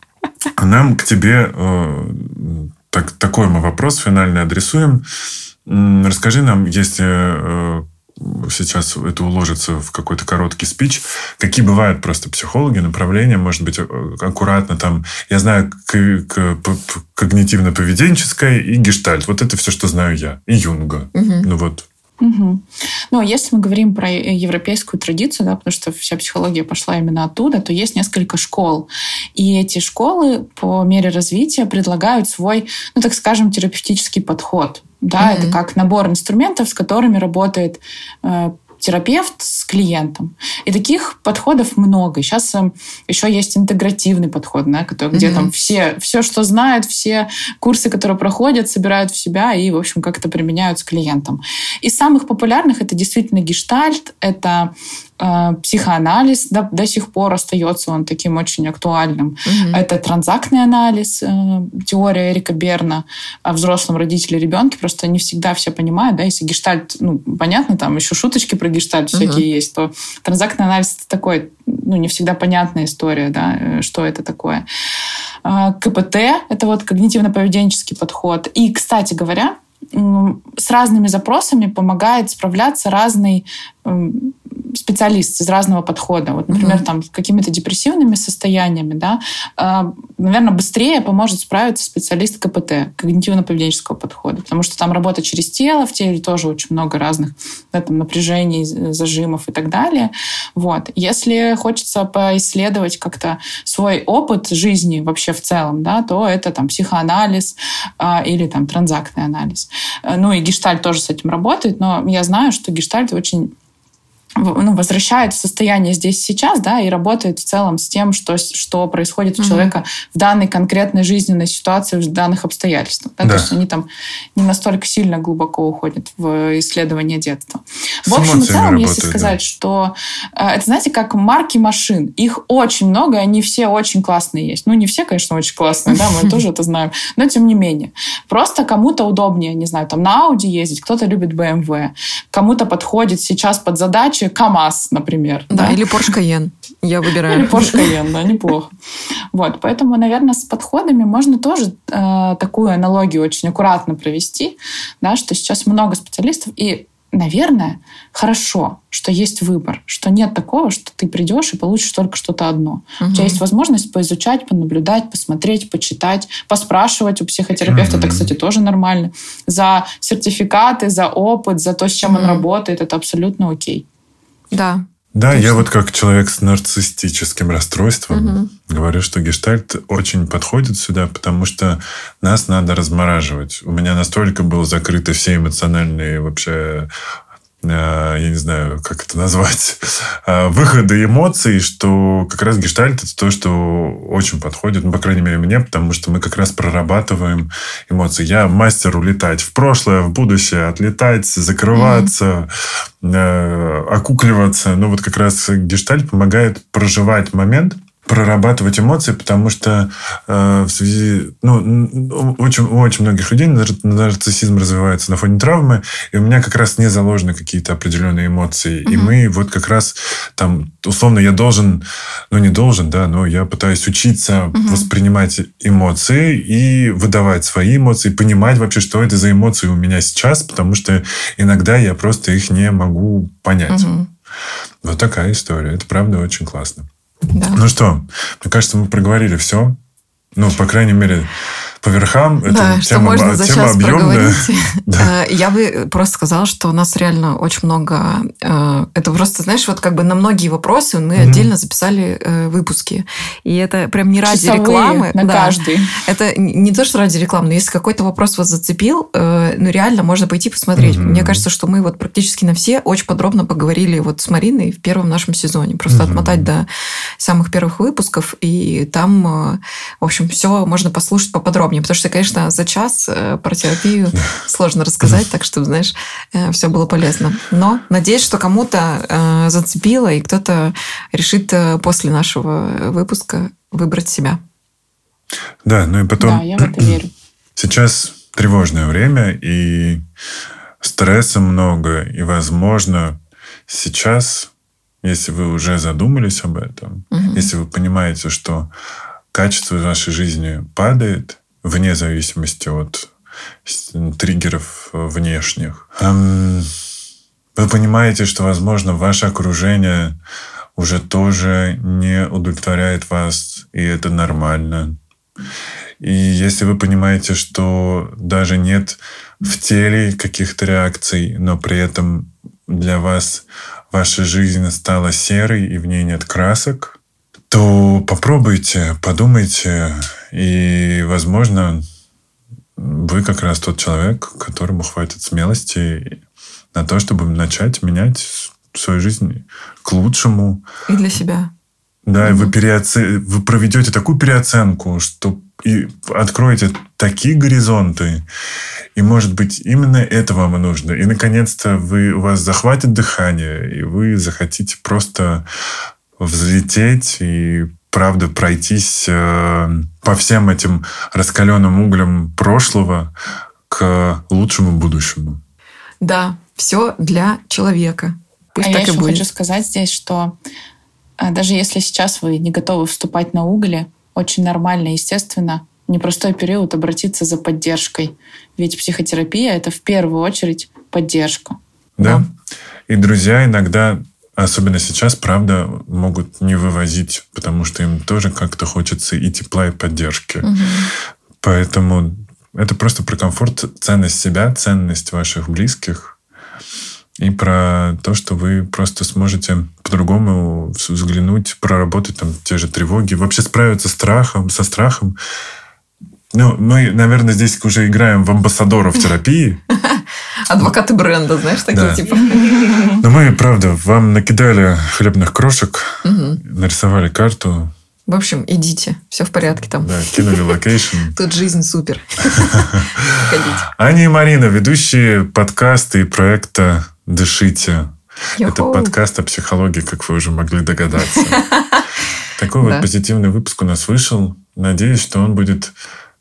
S2: нам к тебе э, так, такой мы вопрос финальный адресуем. Расскажи нам, если э, сейчас это уложится в какой-то короткий спич. Какие бывают просто психологи, направления, может быть, э, аккуратно там, я знаю, когнитивно-поведенческое и гештальт. Вот это все, что знаю я. И Юнга. Угу. Ну вот.
S3: Угу. Ну, а если мы говорим про европейскую традицию, да, потому что вся психология пошла именно оттуда, то есть несколько школ. И эти школы по мере развития предлагают свой, ну, так скажем, терапевтический подход. Да, mm-hmm. это как набор инструментов, с которыми работает э, терапевт с клиентом. И таких подходов много. Сейчас эм, еще есть интегративный подход, да, который, где mm-hmm. там все, все, что знают, все курсы, которые проходят, собирают в себя и, в общем, как-то применяют с клиентом. Из самых популярных это действительно гештальт, это психоанализ до, до сих пор остается он таким очень актуальным. Mm-hmm. Это транзактный анализ, э, теория Эрика Берна о взрослом родителе ребенке. Просто не всегда все понимают, да, если гештальт, ну, понятно, там еще шуточки про гештальт всякие есть, то транзактный анализ это такой, ну, не всегда понятная история, да, э, что это такое. А, КПТ — это вот когнитивно-поведенческий подход. И, кстати говоря, с разными запросами помогает справляться разный специалист из разного подхода. Вот, например, mm-hmm. там с какими-то депрессивными состояниями, да, э, наверное, быстрее поможет справиться специалист КПТ, когнитивно-поведенческого подхода, потому что там работа через тело, в теле тоже очень много разных да, там, напряжений, зажимов и так далее. Вот. Если хочется поисследовать как-то свой опыт жизни вообще в целом, да, то это там психоанализ э, или там транзактный анализ. Ну и гештальт тоже с этим работает, но я знаю, что гештальт очень ну, возвращает в состояние здесь сейчас, да, и работает в целом с тем, что, что происходит у человека в данной конкретной жизненной ситуации, в данных обстоятельствах. Да? Да. То есть они там не настолько сильно глубоко уходят в исследование детства. С в общем и целом, работает, если сказать, да. что э, это, знаете, как марки машин. Их очень много, они все очень классные есть. Ну, не все, конечно, очень классные, да, мы тоже это знаем, но тем не менее. Просто кому-то удобнее, не знаю, там на Audi ездить, кто-то любит BMW, кому-то подходит сейчас под задачи случае КАМАЗ, например.
S1: Да, да? или Porsche Cayenne. Я выбираю.
S3: Или Porsche Cayenne, да, неплохо. Вот, поэтому, наверное, с подходами можно тоже э, такую аналогию очень аккуратно провести, да, что сейчас много специалистов, и наверное, хорошо, что есть выбор, что нет такого, что ты придешь и получишь только что-то одно. Угу. У тебя есть возможность поизучать, понаблюдать, посмотреть, почитать, поспрашивать у психотерапевта. Угу. Это, кстати, тоже нормально. За сертификаты, за опыт, за то, с чем угу. он работает, это абсолютно окей.
S1: Да.
S2: Да, Точно. я вот как человек с нарциссическим расстройством угу. говорю, что гештальт очень подходит сюда, потому что нас надо размораживать. У меня настолько был закрыты все эмоциональные вообще я не знаю, как это назвать, э, выхода эмоций, что как раз гештальт это то, что очень подходит, ну, по крайней мере, мне, потому что мы как раз прорабатываем эмоции. Я мастер улетать в прошлое, в будущее, отлетать, закрываться, mm-hmm. окукливаться. Ну, вот как раз гештальт помогает проживать момент, прорабатывать эмоции, потому что э, в связи... Ну, очень, у очень многих людей нарциссизм развивается на фоне травмы, и у меня как раз не заложены какие-то определенные эмоции. Угу. И мы вот как раз там, условно, я должен, ну, не должен, да, но я пытаюсь учиться угу. воспринимать эмоции и выдавать свои эмоции, понимать вообще, что это за эмоции у меня сейчас, потому что иногда я просто их не могу понять. Угу. Вот такая история. Это правда очень классно. Ну что, мне кажется, мы проговорили все. Ну, по крайней мере, по верхам.
S1: Это да, тема, что можно за тема час объемная. да. Э, я бы просто сказала, что у нас реально очень много... Э, это просто, знаешь, вот как бы на многие вопросы мы mm-hmm. отдельно записали э, выпуски. И это прям не ради
S3: Часовые
S1: рекламы.
S3: на да. каждый.
S1: Это не то, что ради рекламы, но если какой-то вопрос вас зацепил, ну реально можно пойти посмотреть. Mm-hmm. Мне кажется, что мы вот практически на все очень подробно поговорили вот с Мариной в первом нашем сезоне. Просто mm-hmm. отмотать до самых первых выпусков, и там, в общем, все можно послушать поподробнее подробнее, потому что, конечно, за час э, про терапию сложно рассказать, так что, знаешь, э, все было полезно. Но надеюсь, что кому-то э, зацепило, и кто-то решит после нашего выпуска выбрать себя.
S2: Да, ну и потом...
S3: Да, я в это верю.
S2: Сейчас тревожное время, и стресса много, и, возможно, сейчас, если вы уже задумались об этом, угу. если вы понимаете, что качество вашей жизни падает, вне зависимости от триггеров э, внешних. Вы понимаете, что, возможно, ваше окружение уже тоже не удовлетворяет вас, и это нормально. И если вы понимаете, что даже нет в теле каких-то реакций, но при этом для вас ваша жизнь стала серой и в ней нет красок, то попробуйте, подумайте, и, возможно, вы как раз тот человек, которому хватит смелости на то, чтобы начать менять свою жизнь к лучшему.
S1: И для себя.
S2: Да, угу. и вы, переоце... вы проведете такую переоценку, что и откроете такие горизонты, и, может быть, именно это вам и нужно. И, наконец-то, вы, у вас захватит дыхание, и вы захотите просто взлететь и правда пройтись э, по всем этим раскаленным углям прошлого к лучшему будущему.
S1: Да, все для человека.
S3: Пусть а так я и еще будет. хочу сказать здесь, что э, даже если сейчас вы не готовы вступать на угли, очень нормально, естественно, в непростой период обратиться за поддержкой. Ведь психотерапия — это в первую очередь поддержка.
S2: Да. да. И друзья иногда Особенно сейчас, правда, могут не вывозить, потому что им тоже как-то хочется и тепла, и поддержки. Угу. Поэтому это просто про комфорт, ценность себя, ценность ваших близких и про то, что вы просто сможете по-другому взглянуть, проработать там те же тревоги, вообще справиться с страхом, со страхом. Ну, мы, наверное, здесь уже играем в амбассадоров терапии.
S1: Адвокаты бренда, знаешь, такие
S2: Да.
S1: типа.
S2: Но мы, правда, вам накидали хлебных крошек, нарисовали карту,
S1: В общем, идите, все в порядке там.
S2: да, кинули location.
S1: Тут жизнь супер.
S2: Аня и Марина, ведущие подкаста и проекта «Дышите». Это подкаст о психологии, как вы уже могли догадаться. Такой вот позитивный выпуск у нас вышел. Надеюсь, что он будет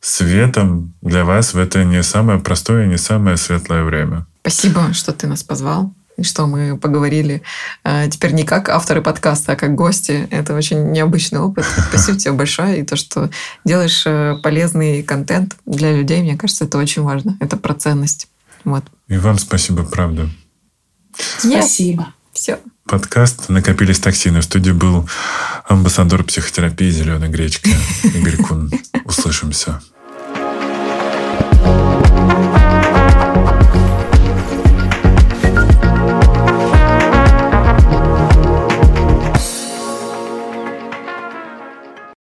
S2: светом для вас в это не самое простое и не самое светлое время.
S1: Спасибо, что ты нас позвал. И что мы поговорили э, теперь не как авторы подкаста, а как гости. Это очень необычный опыт. Спасибо тебе большое. И то, что делаешь э, полезный контент для людей, мне кажется, это очень важно. Это про ценность. Вот.
S2: И вам спасибо, правда.
S3: Спасибо.
S1: Все
S2: подкаст «Накопились токсины». В студии был амбассадор психотерапии «Зеленая гречка» Игорь Кун. Услышимся. thank you